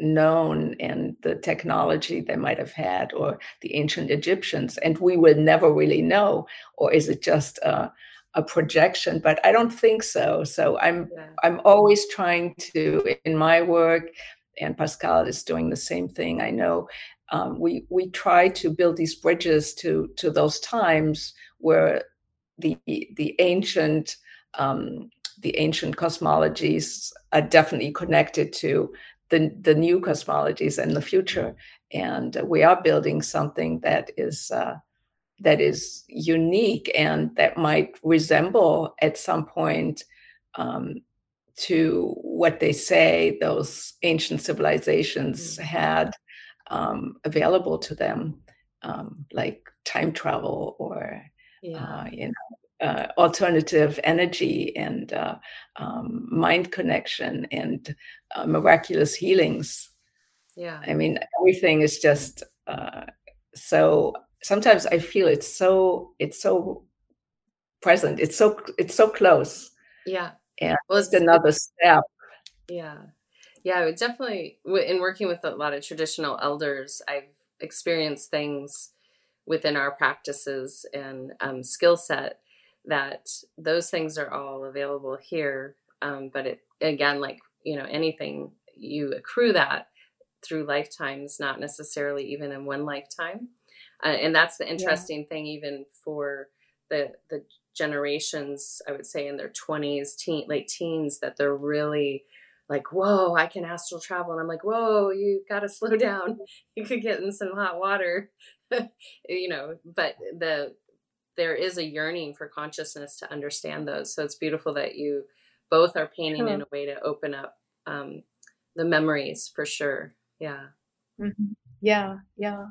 known and the technology they might have had or the ancient egyptians and we will never really know or is it just a, a projection but i don't think so so i'm yeah. i'm always trying to in my work and pascal is doing the same thing i know um, we we try to build these bridges to to those times where the the ancient um, the ancient cosmologies are definitely connected to the the new cosmologies and the future, and we are building something that is. Uh, that is unique and that might resemble at some point um, to what they say those ancient civilizations mm-hmm. had um, available to them, um, like time travel or yeah. uh, you know uh, alternative energy and uh, um, mind connection and uh, miraculous healings. Yeah, I mean everything is just uh, so. Sometimes I feel it's so it's so present. It's so it's so close. Yeah, and well, it's another step. Yeah, yeah, I would definitely. In working with a lot of traditional elders, I've experienced things within our practices and um, skill set that those things are all available here. Um, but it again, like you know, anything you accrue that through lifetimes, not necessarily even in one lifetime. Uh, and that's the interesting yeah. thing, even for the the generations, I would say in their twenties, teen, late teens, that they're really like, whoa, I can astral travel. And I'm like, whoa, you got to slow down. You could get in some hot water, you know, but the, there is a yearning for consciousness to understand those. So it's beautiful that you both are painting sure. in a way to open up um, the memories for sure. Yeah. Mm-hmm. Yeah. Yeah.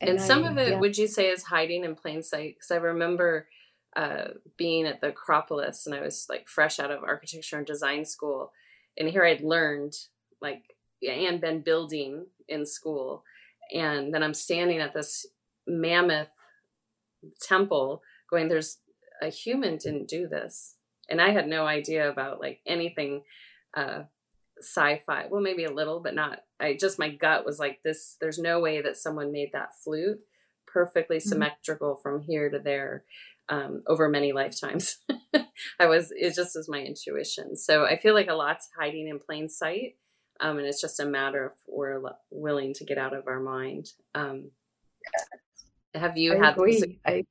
And, and some I, of it, yeah. would you say, is hiding in plain sight? Because I remember uh, being at the Acropolis and I was like fresh out of architecture and design school and here I'd learned like and been building in school, and then I'm standing at this mammoth temple, going, "There's a human didn't do this," and I had no idea about like anything uh, sci-fi. Well, maybe a little, but not. I just my gut was like, "This. There's no way that someone made that flute." perfectly mm-hmm. symmetrical from here to there um, over many lifetimes. I was, it just was my intuition. So I feel like a lot's hiding in plain sight. Um, and it's just a matter of we're willing to get out of our mind. Um, have you I had those, I...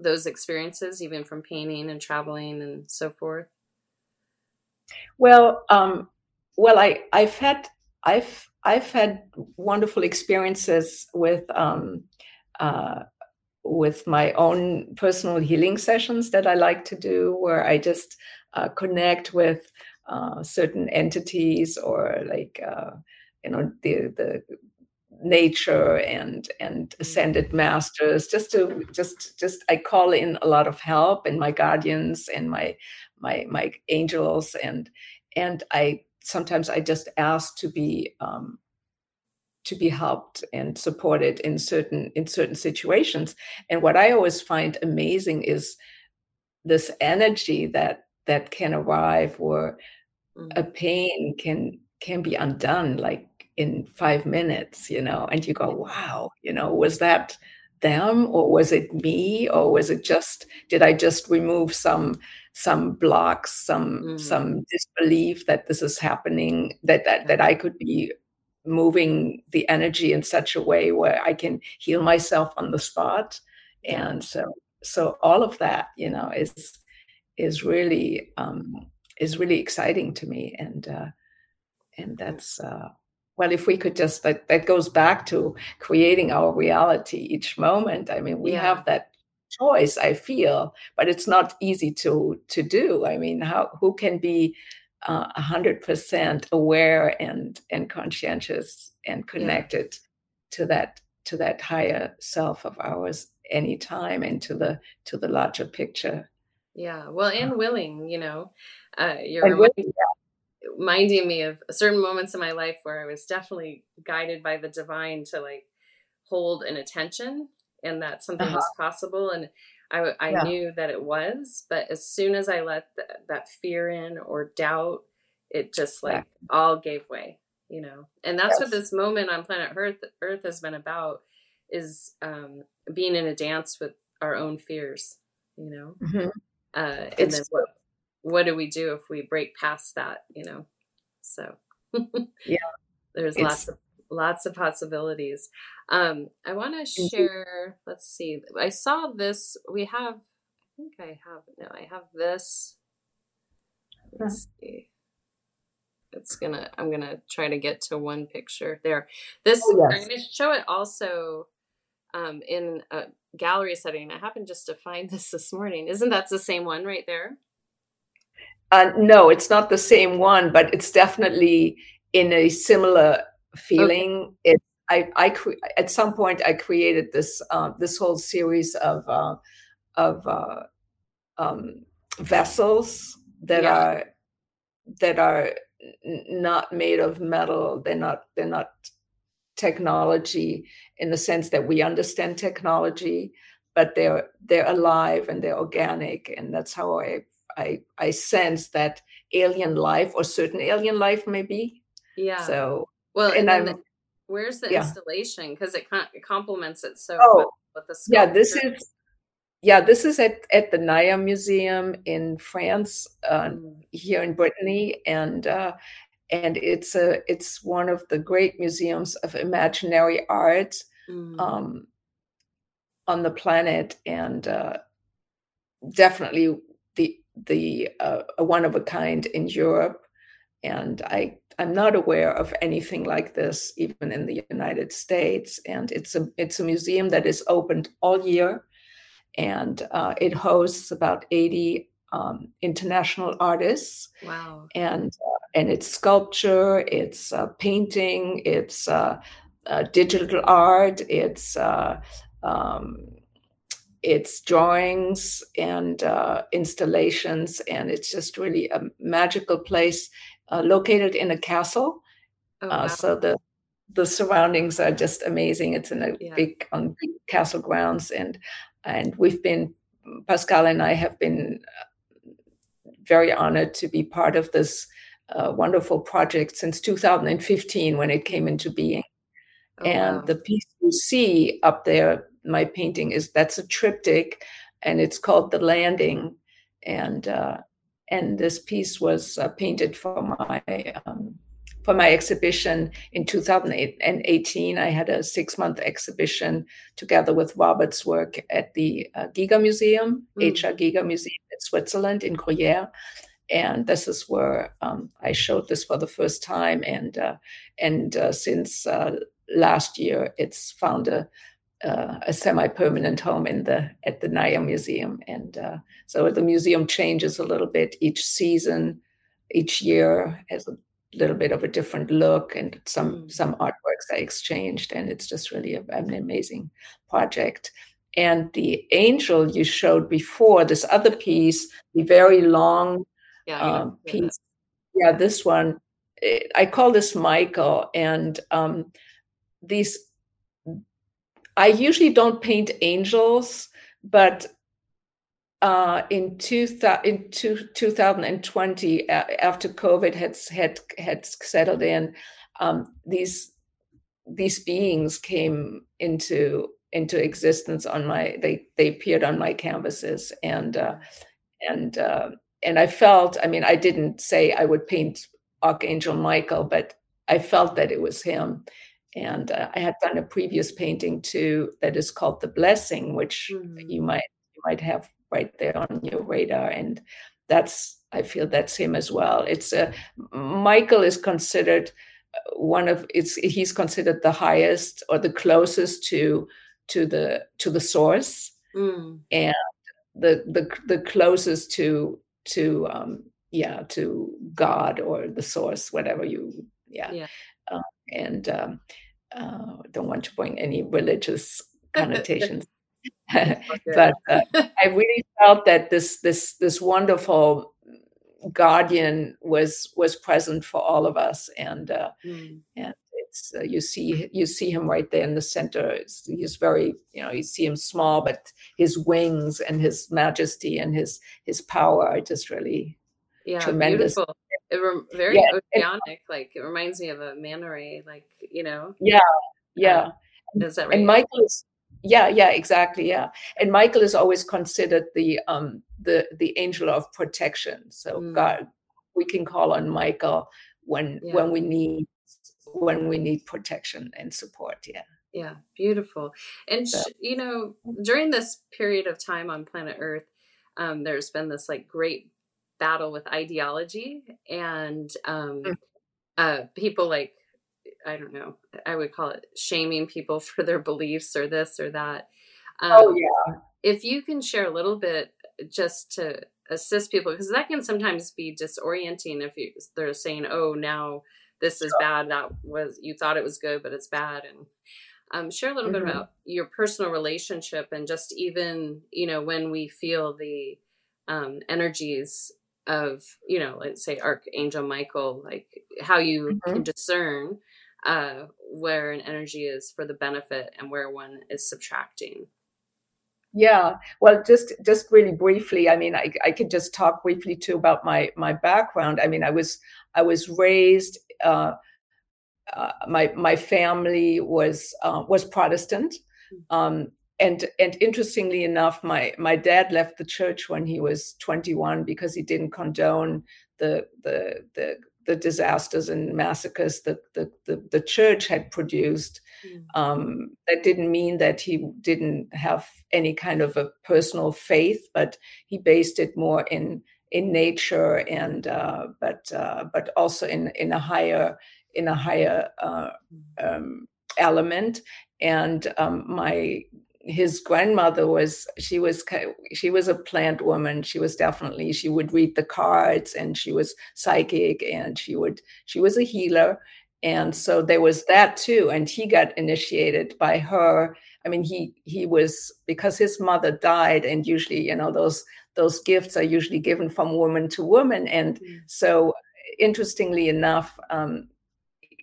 those experiences, even from painting and traveling and so forth? Well, um, well, I, I've had, I've, I've had wonderful experiences with um, uh, with my own personal healing sessions that I like to do, where I just uh, connect with uh, certain entities or like uh, you know the the nature and and ascended masters just to just just i call in a lot of help and my guardians and my my my angels. And and i sometimes i just ask to be um, to be helped and supported in certain in certain situations and what i always find amazing is this energy that that can arrive or mm-hmm. a pain can can be undone like in 5 minutes you know and you go wow you know was that them or was it me or was it just did i just remove some some blocks some mm. some disbelief that this is happening that that that i could be moving the energy in such a way where I can heal myself on the spot. And so so all of that, you know, is is really um is really exciting to me. And uh and that's uh well, if we could just that that goes back to creating our reality each moment. I mean, we yeah. have that choice. I feel, but it's not easy to to do. I mean, how who can be uh, a hundred percent aware and and conscientious and connected yeah. to that to that higher self of ours anytime and to the to the larger picture yeah well and willing you know uh, you're reminding, yeah. reminding me of certain moments in my life where i was definitely guided by the divine to like hold an attention and that something uh-huh. was possible and i, I yeah. knew that it was but as soon as i let th- that fear in or doubt it just like yeah. all gave way you know and that's yes. what this moment on planet earth earth has been about is um being in a dance with our own fears you know mm-hmm. uh and then what what do we do if we break past that you know so yeah there's it's, lots of lots of possibilities um i want to share let's see i saw this we have i think i have no i have this. Let's see. It's gonna i'm gonna try to get to one picture there. This oh, yes. i'm gonna show it also um, in a gallery setting. I happened just to find this this morning. Isn't that the same one right there? Uh, no it's not the same one but it's definitely in a similar feeling. Okay. it I, I cre- at some point I created this uh, this whole series of uh, of uh, um, vessels that yeah. are that are not made of metal. They're not they're not technology in the sense that we understand technology but they're they're alive and they're organic and that's how i i i sense that alien life or certain alien life maybe yeah. So well and, and the, where's the yeah. installation because it, it complements it so oh, with the yeah this is yeah, this is at, at the Naïa Museum in France, uh, mm. here in Brittany, and uh, and it's a it's one of the great museums of imaginary art mm. um, on the planet, and uh, definitely the the uh, a one of a kind in Europe. And I I'm not aware of anything like this even in the United States. And it's a it's a museum that is opened all year and uh, it hosts about 80 um, international artists. Wow! And uh, and it's sculpture, it's uh, painting, it's uh, uh, digital art, it's uh, um, it's drawings and installations, and it's just really a magical place located in a castle. Oh, wow. so the the surroundings are just amazing. It's in a yeah. big on big castle grounds, and and we've been, Pascal and I have been uh, very honored to be part of this uh, wonderful project since 2015 when it came into being. Oh, and wow. the piece you see up there, my painting is that's a triptych, and it's called The Landing. And uh, and this piece was uh, painted for my um, for my exhibition in 2018. I had a six month exhibition together with Robert's work at the uh, Giger Museum, mm. HR Giger Museum in Switzerland in Gruyere. And this is where um, I showed this for the first time. And uh, and uh, since uh, last year, it's found a uh, a semi-permanent home in the at the Naïa Museum, and uh, so the museum changes a little bit each season, each year has a little bit of a different look and some mm. some artworks I exchanged and it's just really a, an amazing project and the angel you showed before this other piece the very long yeah, um, piece yeah this one eh, I call this Michael and um, these I usually don't paint angels but uh, in, two, in two, 2020, uh, after COVID had had had settled in, um, these these beings came into into existence on my they they appeared on my canvases and uh, and uh, and I felt I mean I didn't say I would paint Archangel Michael, but I felt that it was him. And uh, I had done a previous painting too that is called The Blessing, which mm-hmm. you might you might have right there on your radar and that's i feel that's him as well it's a michael is considered one of it's he's considered the highest or the closest to to the to the source mm. and the the the closest to to um yeah to god or the source whatever you yeah, yeah. Uh, and um uh, don't want to bring any religious connotations. but uh, i really felt that this this this wonderful guardian was was present for all of us. And uh, mm. and it's uh, you see you see him right there in the center. It's, he's very you know you see him small but his wings and his majesty and his his power are just really yeah tremendous. beautiful. It rem- very yeah, oceanic like it reminds me of a manta ray like you know? Yeah yeah. uh, is that right and michael is yeah yeah exactly yeah. And michael is always considered the um the the angel of protection. So mm. god we can call on michael when yeah. when we need when we need protection and support yeah. Yeah beautiful. And so. you know during this period of time on planet earth um there's been this like great battle with ideology and um mm. uh people like I don't know, I would call it shaming people for their beliefs or this or that. Um, oh, yeah. If you can share a little bit just to assist people, because that can sometimes be disorienting if you, they're saying, oh, now this is bad. That was, you thought it was good, but it's bad. And um, share a little mm-hmm. bit about your personal relationship and just even, you know, when we feel the um, energies of, you know, let's say Archangel Michael, like how you mm-hmm. can discern uh, where an energy is for the benefit and where one is subtracting yeah well just just really briefly i mean i, I could just talk briefly too about my my background i mean i was i was raised uh, uh, my my family was uh, was protestant mm. um, and and interestingly enough my my dad left the church when he was 21 because he didn't condone the the the the disasters and massacres that the, the, the church had produced. Mm. Um, that didn't mean that he didn't have any kind of a personal faith, but he based it more in in nature and uh, but uh, but also in in a higher in a higher uh, mm. um, element. And um, my his grandmother was she was she was a plant woman. She was definitely she would read the cards and she was psychic and she would she was a healer. And so there was that too. And he got initiated by her. I mean he he was because his mother died and usually you know those those gifts are usually given from woman to woman. And mm. so interestingly enough um,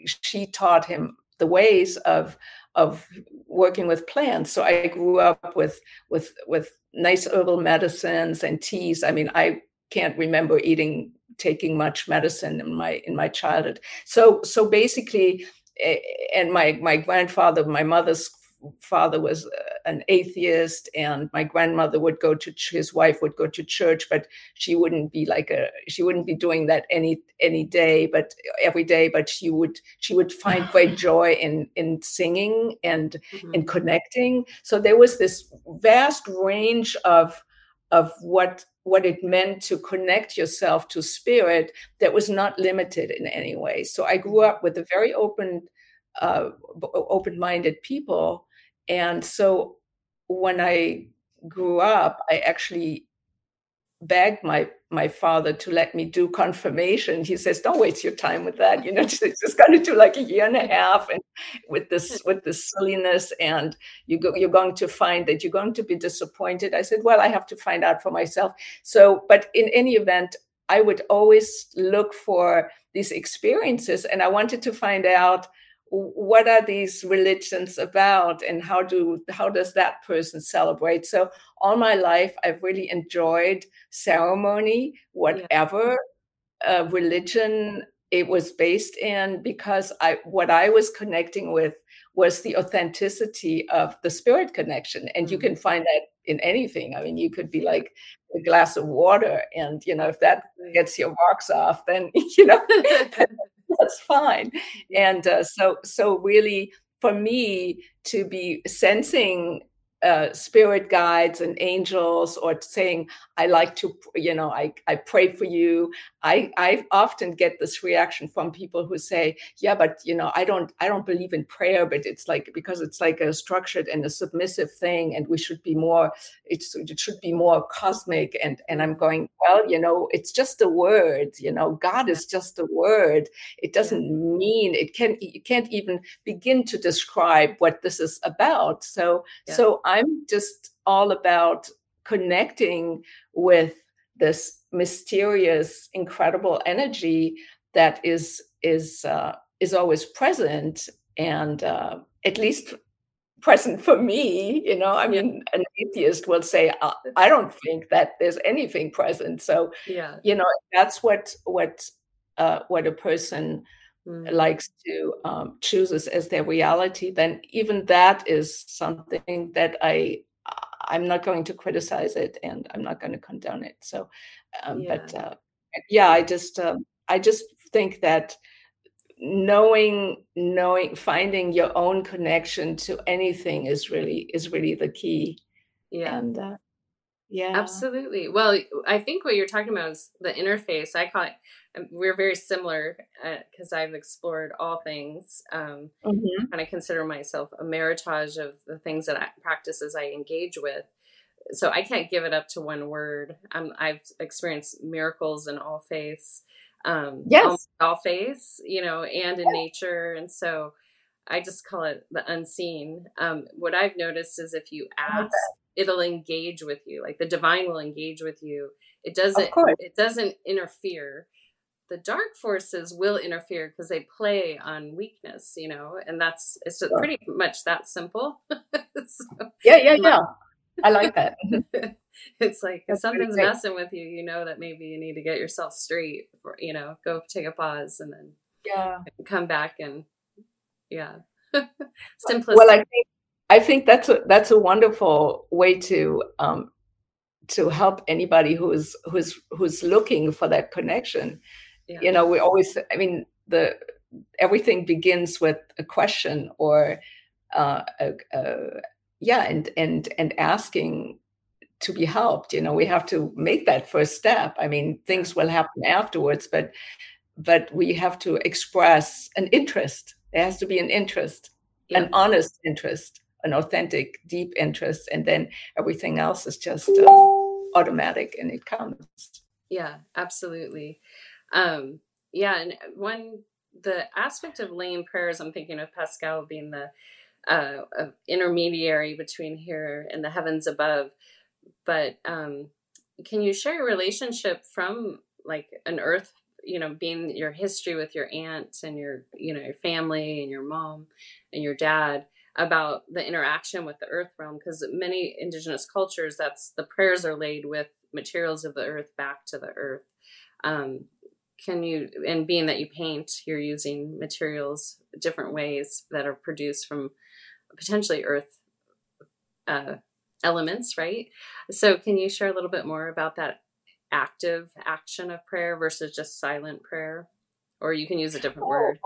she taught him the ways of of working with plants. So I grew up with with with nice herbal medicines and teas. I mean, I can't remember eating taking much medicine in my in my childhood. So so basically, eh, and my my grandfather, my mother's father was uh, an atheist and my grandmother would go to his wife would go to church but she wouldn't be like a she wouldn't be doing that any any day but every day but she would she would find great joy in in singing and mm-hmm. in connecting. So there was this vast range of of what what it meant to connect yourself to spirit that was not limited in any way. So i grew up with a very open uh, open-minded people and so when I grew up, I actually begged my my father to let me do confirmation. He says, "Don't waste your time with that. You know, just, just going to do like a year and a half, and with this with this silliness, and you go, you're going to find that you're going to be disappointed." I said, "Well, I have to find out for myself." So, but in any event, I would always look for these experiences, and I wanted to find out what are these religions about and how do how does that person celebrate so all my life i've really enjoyed ceremony whatever yeah. uh, religion it was based in because i what i was connecting with was the authenticity of the spirit connection and mm-hmm. you can find that in anything i mean you could be like a glass of water and you know if that gets your marks off then you know that's fine. And uh, so, so really, for me to be sensing uh, spirit guides and angels or saying i like to you know i, I pray for you. I i often get this reaction from people who say yeah but you know i don't i don't believe in prayer but it's like because it's like a structured and a submissive thing and we should be more it's it should be more cosmic and and i'm going well you know it's just a word you know god is just a word. It doesn't mean it can you can't even begin to describe what this is about. So yeah. so I'm just all about connecting with this mysterious, incredible energy that is is uh, is always present and uh, at least present for me. You know, I mean, an atheist will say, uh, "I don't think that there's anything present." So, yeah, you know, that's what what uh, what a person mm. likes to um, chooses as their reality, then even that is something that I I'm not going to criticize it and I'm not going to condone it. So, um, yeah. but uh, yeah, I just um, I just think that knowing knowing finding your own connection to anything is really is really the key. Yeah. And uh, yeah. Absolutely. Well, I think what you're talking about is the interface. I call it, we're very similar because uh, I've explored all things. Um, mm-hmm. And I consider myself a meritage of the things that I, practices I engage with. So I can't give it up to one word. Um, I've experienced miracles in all faiths. Um, yes. All, faiths, you know, and in nature. And so I just call it the unseen. Um, what I've noticed is if you ask, it'll engage with you like the divine will engage with you it doesn't it doesn't interfere the dark forces will interfere because they play on weakness you know and that's it's pretty much that simple. So, yeah yeah yeah. I like that. It's like if something's messing with you you know that maybe you need to get yourself straight for, you know go take a pause and then yeah. come back and yeah. Simplicity well i think I think that's a that's a wonderful way to um, to help anybody who's who's who's looking for that connection. Yeah. You know, we always. I mean, the everything begins with a question or uh, a, a, yeah, and and and asking to be helped. You know, we have to make that first step. I mean, things will happen afterwards, but but we have to express an interest. There has to be an interest, yeah. an honest interest an authentic, deep interest, and then everything else is just uh, automatic and it comes. Yeah, absolutely. Um, yeah, and one the aspect of laying prayers, I'm thinking of Pascal being the uh, intermediary between here and the heavens above. But um, can you share your relationship from like an earth you know being your history with your aunt and your you know your family and your mom and your dad about the interaction with the earth realm because many indigenous cultures that's the prayers are laid with materials of the earth back to the earth um, can you and being that you paint you're using materials different ways that are produced from potentially earth uh, elements right so can you share a little bit more about that active action of prayer versus just silent prayer or you can use a different word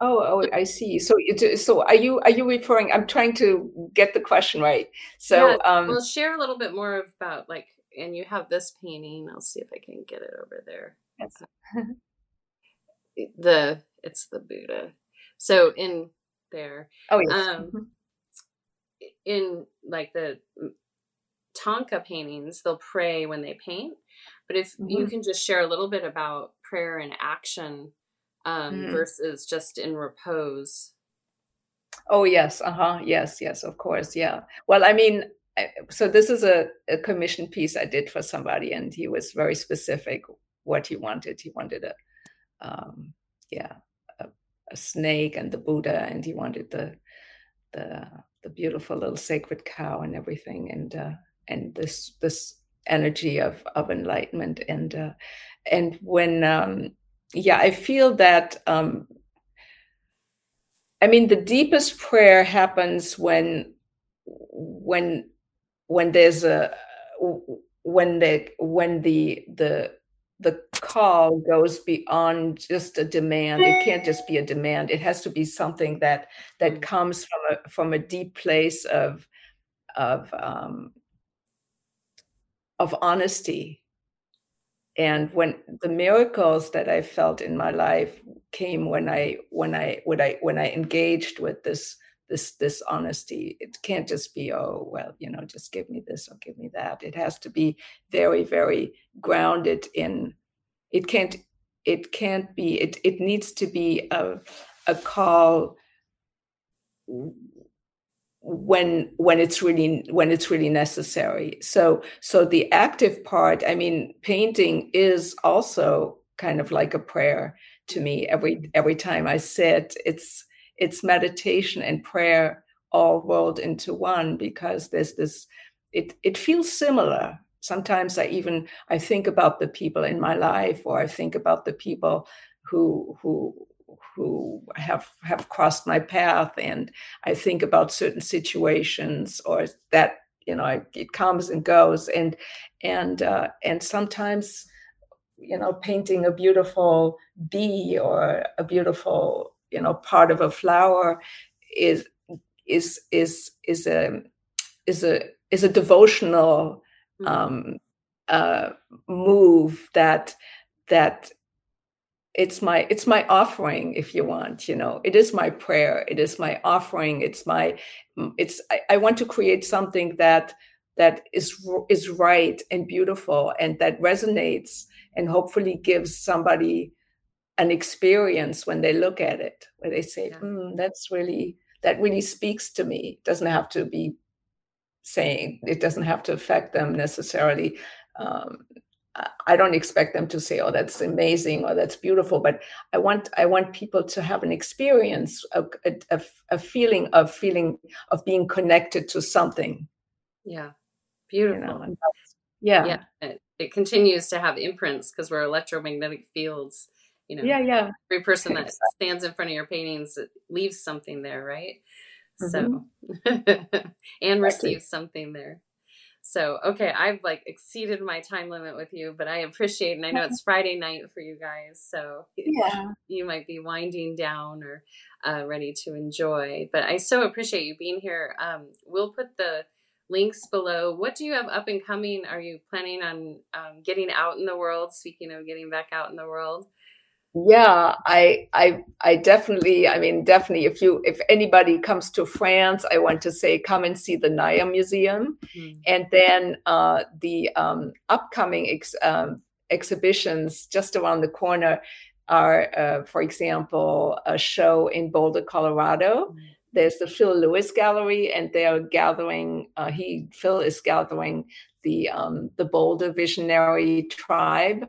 Oh, oh, I see. So, so are you are you referring? I'm trying to get the question right. So, yeah, um, we'll share a little bit more about like, and you have this painting. I'll see if I can get it over there. Yes. the it's the Buddha. So in there, oh yes. Um, mm-hmm. in like the Thangka paintings, they'll pray when they paint. But if mm-hmm. you can just share a little bit about prayer and action um, mm. versus just in repose. Oh yes, uh huh, yes, yes, of course, yeah. Well, I mean, so this is a, a commission piece I did for somebody, and he was very specific what he wanted. He wanted a, um, yeah, a, a snake and the Buddha, and he wanted the the the beautiful little sacred cow and everything, and uh, and this this energy of of enlightenment, and uh, and when um, yeah, I feel that. Um, I mean, the deepest prayer happens when, when, when there's a, when the when the the the call goes beyond just a demand. It can't just be a demand. It has to be something that that mm. comes from a from a deep place of of um, of honesty. And when the miracles that i felt in my life came when i when i when i when i engaged with this this this honesty it can't just be oh well you know just give me this or give me that. It has to be very very grounded in it can't it can't be it it needs to be a a call when when it's really when it's really necessary. So so the active part i mean painting is also kind of like a prayer to me. Every every time i sit it's it's meditation and prayer all rolled into one because there's this it it feels similar. Sometimes i even i think about the people in my life or i think about the people who who who have have crossed my path and i think about certain situations or that you know it comes and goes. And and uh, and sometimes you know painting a beautiful bee or a beautiful you know part of a flower is is is is a is a is a devotional mm-hmm. um, uh, move that that it's my it's my offering if you want you know. It is my prayer. It is my offering. It's my it's I, I, want to create something that that is is right and beautiful and that resonates and hopefully gives somebody an experience when they look at it where they say yeah. mm, that's really that really speaks to me it doesn't have to be saying it doesn't have to affect them necessarily um, I don't expect them to say, "Oh, that's amazing" or "That's beautiful," but I want I want people to have an experience, a, a, a feeling of feeling of being connected to something. Yeah, beautiful. You know, yeah, yeah. It, it, continues to have imprints because we're electromagnetic fields. You know, yeah, yeah. Every person that stands in front of your paintings leaves something there, right? Mm-hmm. So, and receives something there. So, okay, I've like exceeded my time limit with you, but I appreciate, and I know it's Friday night for you guys, so yeah, you might be winding down or uh, ready to enjoy. But I so appreciate you being here. Um, we'll put the links below. What do you have up and coming? Are you planning on um, getting out in the world? Speaking of getting back out in the world, yeah i i i definitely i mean definitely if you if anybody comes to france i want to say come and see the Naïa museum mm-hmm. and then uh, the um, upcoming ex, um, exhibitions just around the corner are uh, for example a show in boulder colorado mm-hmm. there's the phil lewis gallery and they're gathering uh, he phil is gathering the um, the boulder visionary tribe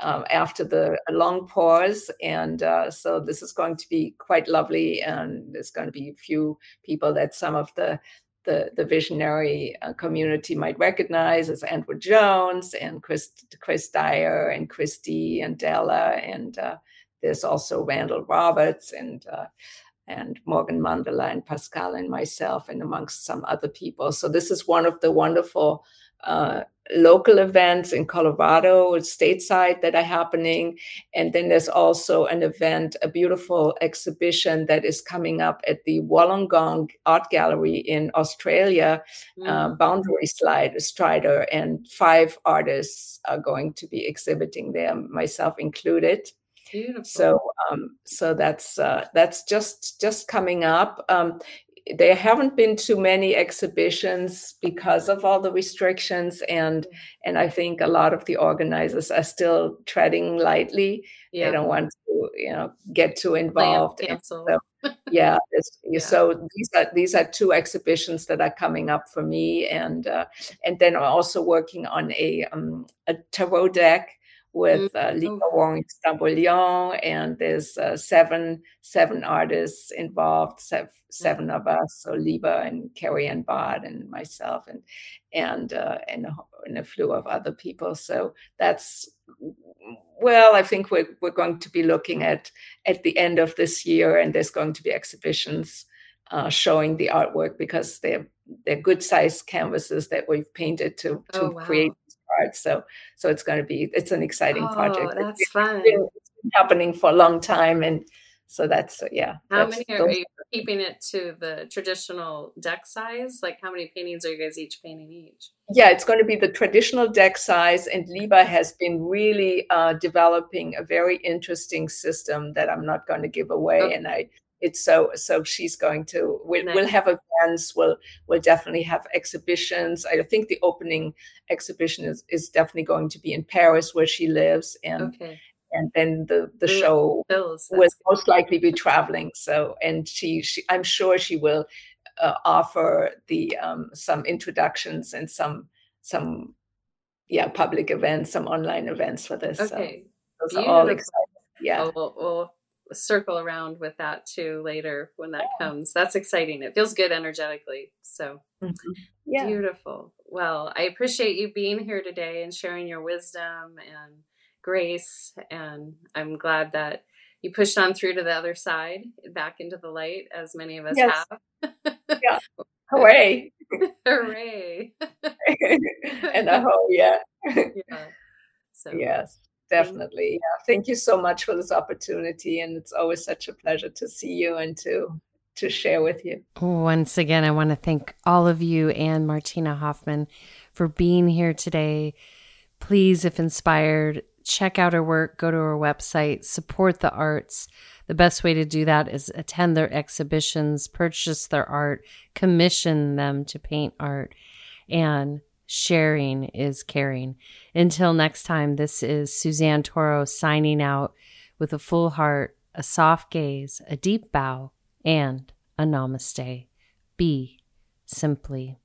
um, after the long pause. And uh, so this is going to be quite lovely. And there's going to be a few people that some of the the, the visionary uh, community might recognize as Andrew Jones and Chris, Chris Dyer and Christy and Della. And uh, there's also Randall Roberts and uh, and Morgan Mandela and Pascal and myself and amongst some other people. So this is one of the wonderful uh, local events in Colorado, stateside that are happening. And then there's also an event, a beautiful exhibition that is coming up at the Wollongong Art Gallery in Australia, mm. uh, Boundary Slide, Strider, and five artists are going to be exhibiting there, myself included. Beautiful. So, um, so that's uh, that's just just coming up. Um, there haven't been too many exhibitions because of all the restrictions and and i think a lot of the organizers are still treading lightly. Yeah. they don't want to you know get too involved. So, yeah, yeah, so these are these are two exhibitions that are coming up for me and uh, and then i'm also working on a um, a tarot deck with uh, Liba oh. Wong Stambollion, and there's uh, seven seven artists involved, seven, seven of us, so Liba and Carrie Ann Baade and myself, and and uh, and, a, and a of other people. So that's well, I think we're we're going to be looking at at the end of this year, and there's going to be exhibitions uh, showing the artwork because they're they're good sized canvases that we've painted to to oh, wow. create so so it's going to be it's an exciting oh, project. That's it's fun. Been, it's been happening for a long time, and so that's yeah. How that's, many are, are, you keeping it to the traditional deck size? Like how many paintings are you guys each painting each? Yeah, it's going to be the traditional deck size, and Liba has been really uh, developing a very interesting system that I'm not going to give away, okay. and I. It's so so she's going to we'll, nice. we'll have events we'll we'll definitely have exhibitions I think the opening exhibition is is definitely going to be in Paris where she lives and okay and then the the show will most likely be traveling. So, and she, she I'm sure she will uh, offer the um, some introductions and some some yeah public events, some online events for this. Okay, so those Beautiful. are all exciting. Yeah, we'll, we'll, we'll, circle around with that too later when that yeah. comes. That's exciting. It feels good energetically. So mm-hmm. yeah. beautiful. Well, I appreciate you being here today and sharing your wisdom and grace. And I'm glad that you pushed on through to the other side, back into the light, as many of us yes. have. yeah. Hooray. Hooray. and a ho, yeah. yeah. So, yes, definitely. Yeah. Thank you so much for this opportunity. And it's always such a pleasure to see you and to to share with you. Once again, I want to thank all of you and Martina Hoffmann for being here today. Please, if inspired, check out her work, go to her website, support the arts. The best way to do that is attend their exhibitions, purchase their art, commission them to paint art, and sharing is caring. Until next time, this is Suzanne Toro signing out with a full heart, a soft gaze, a deep bow, and a namaste. Be simply.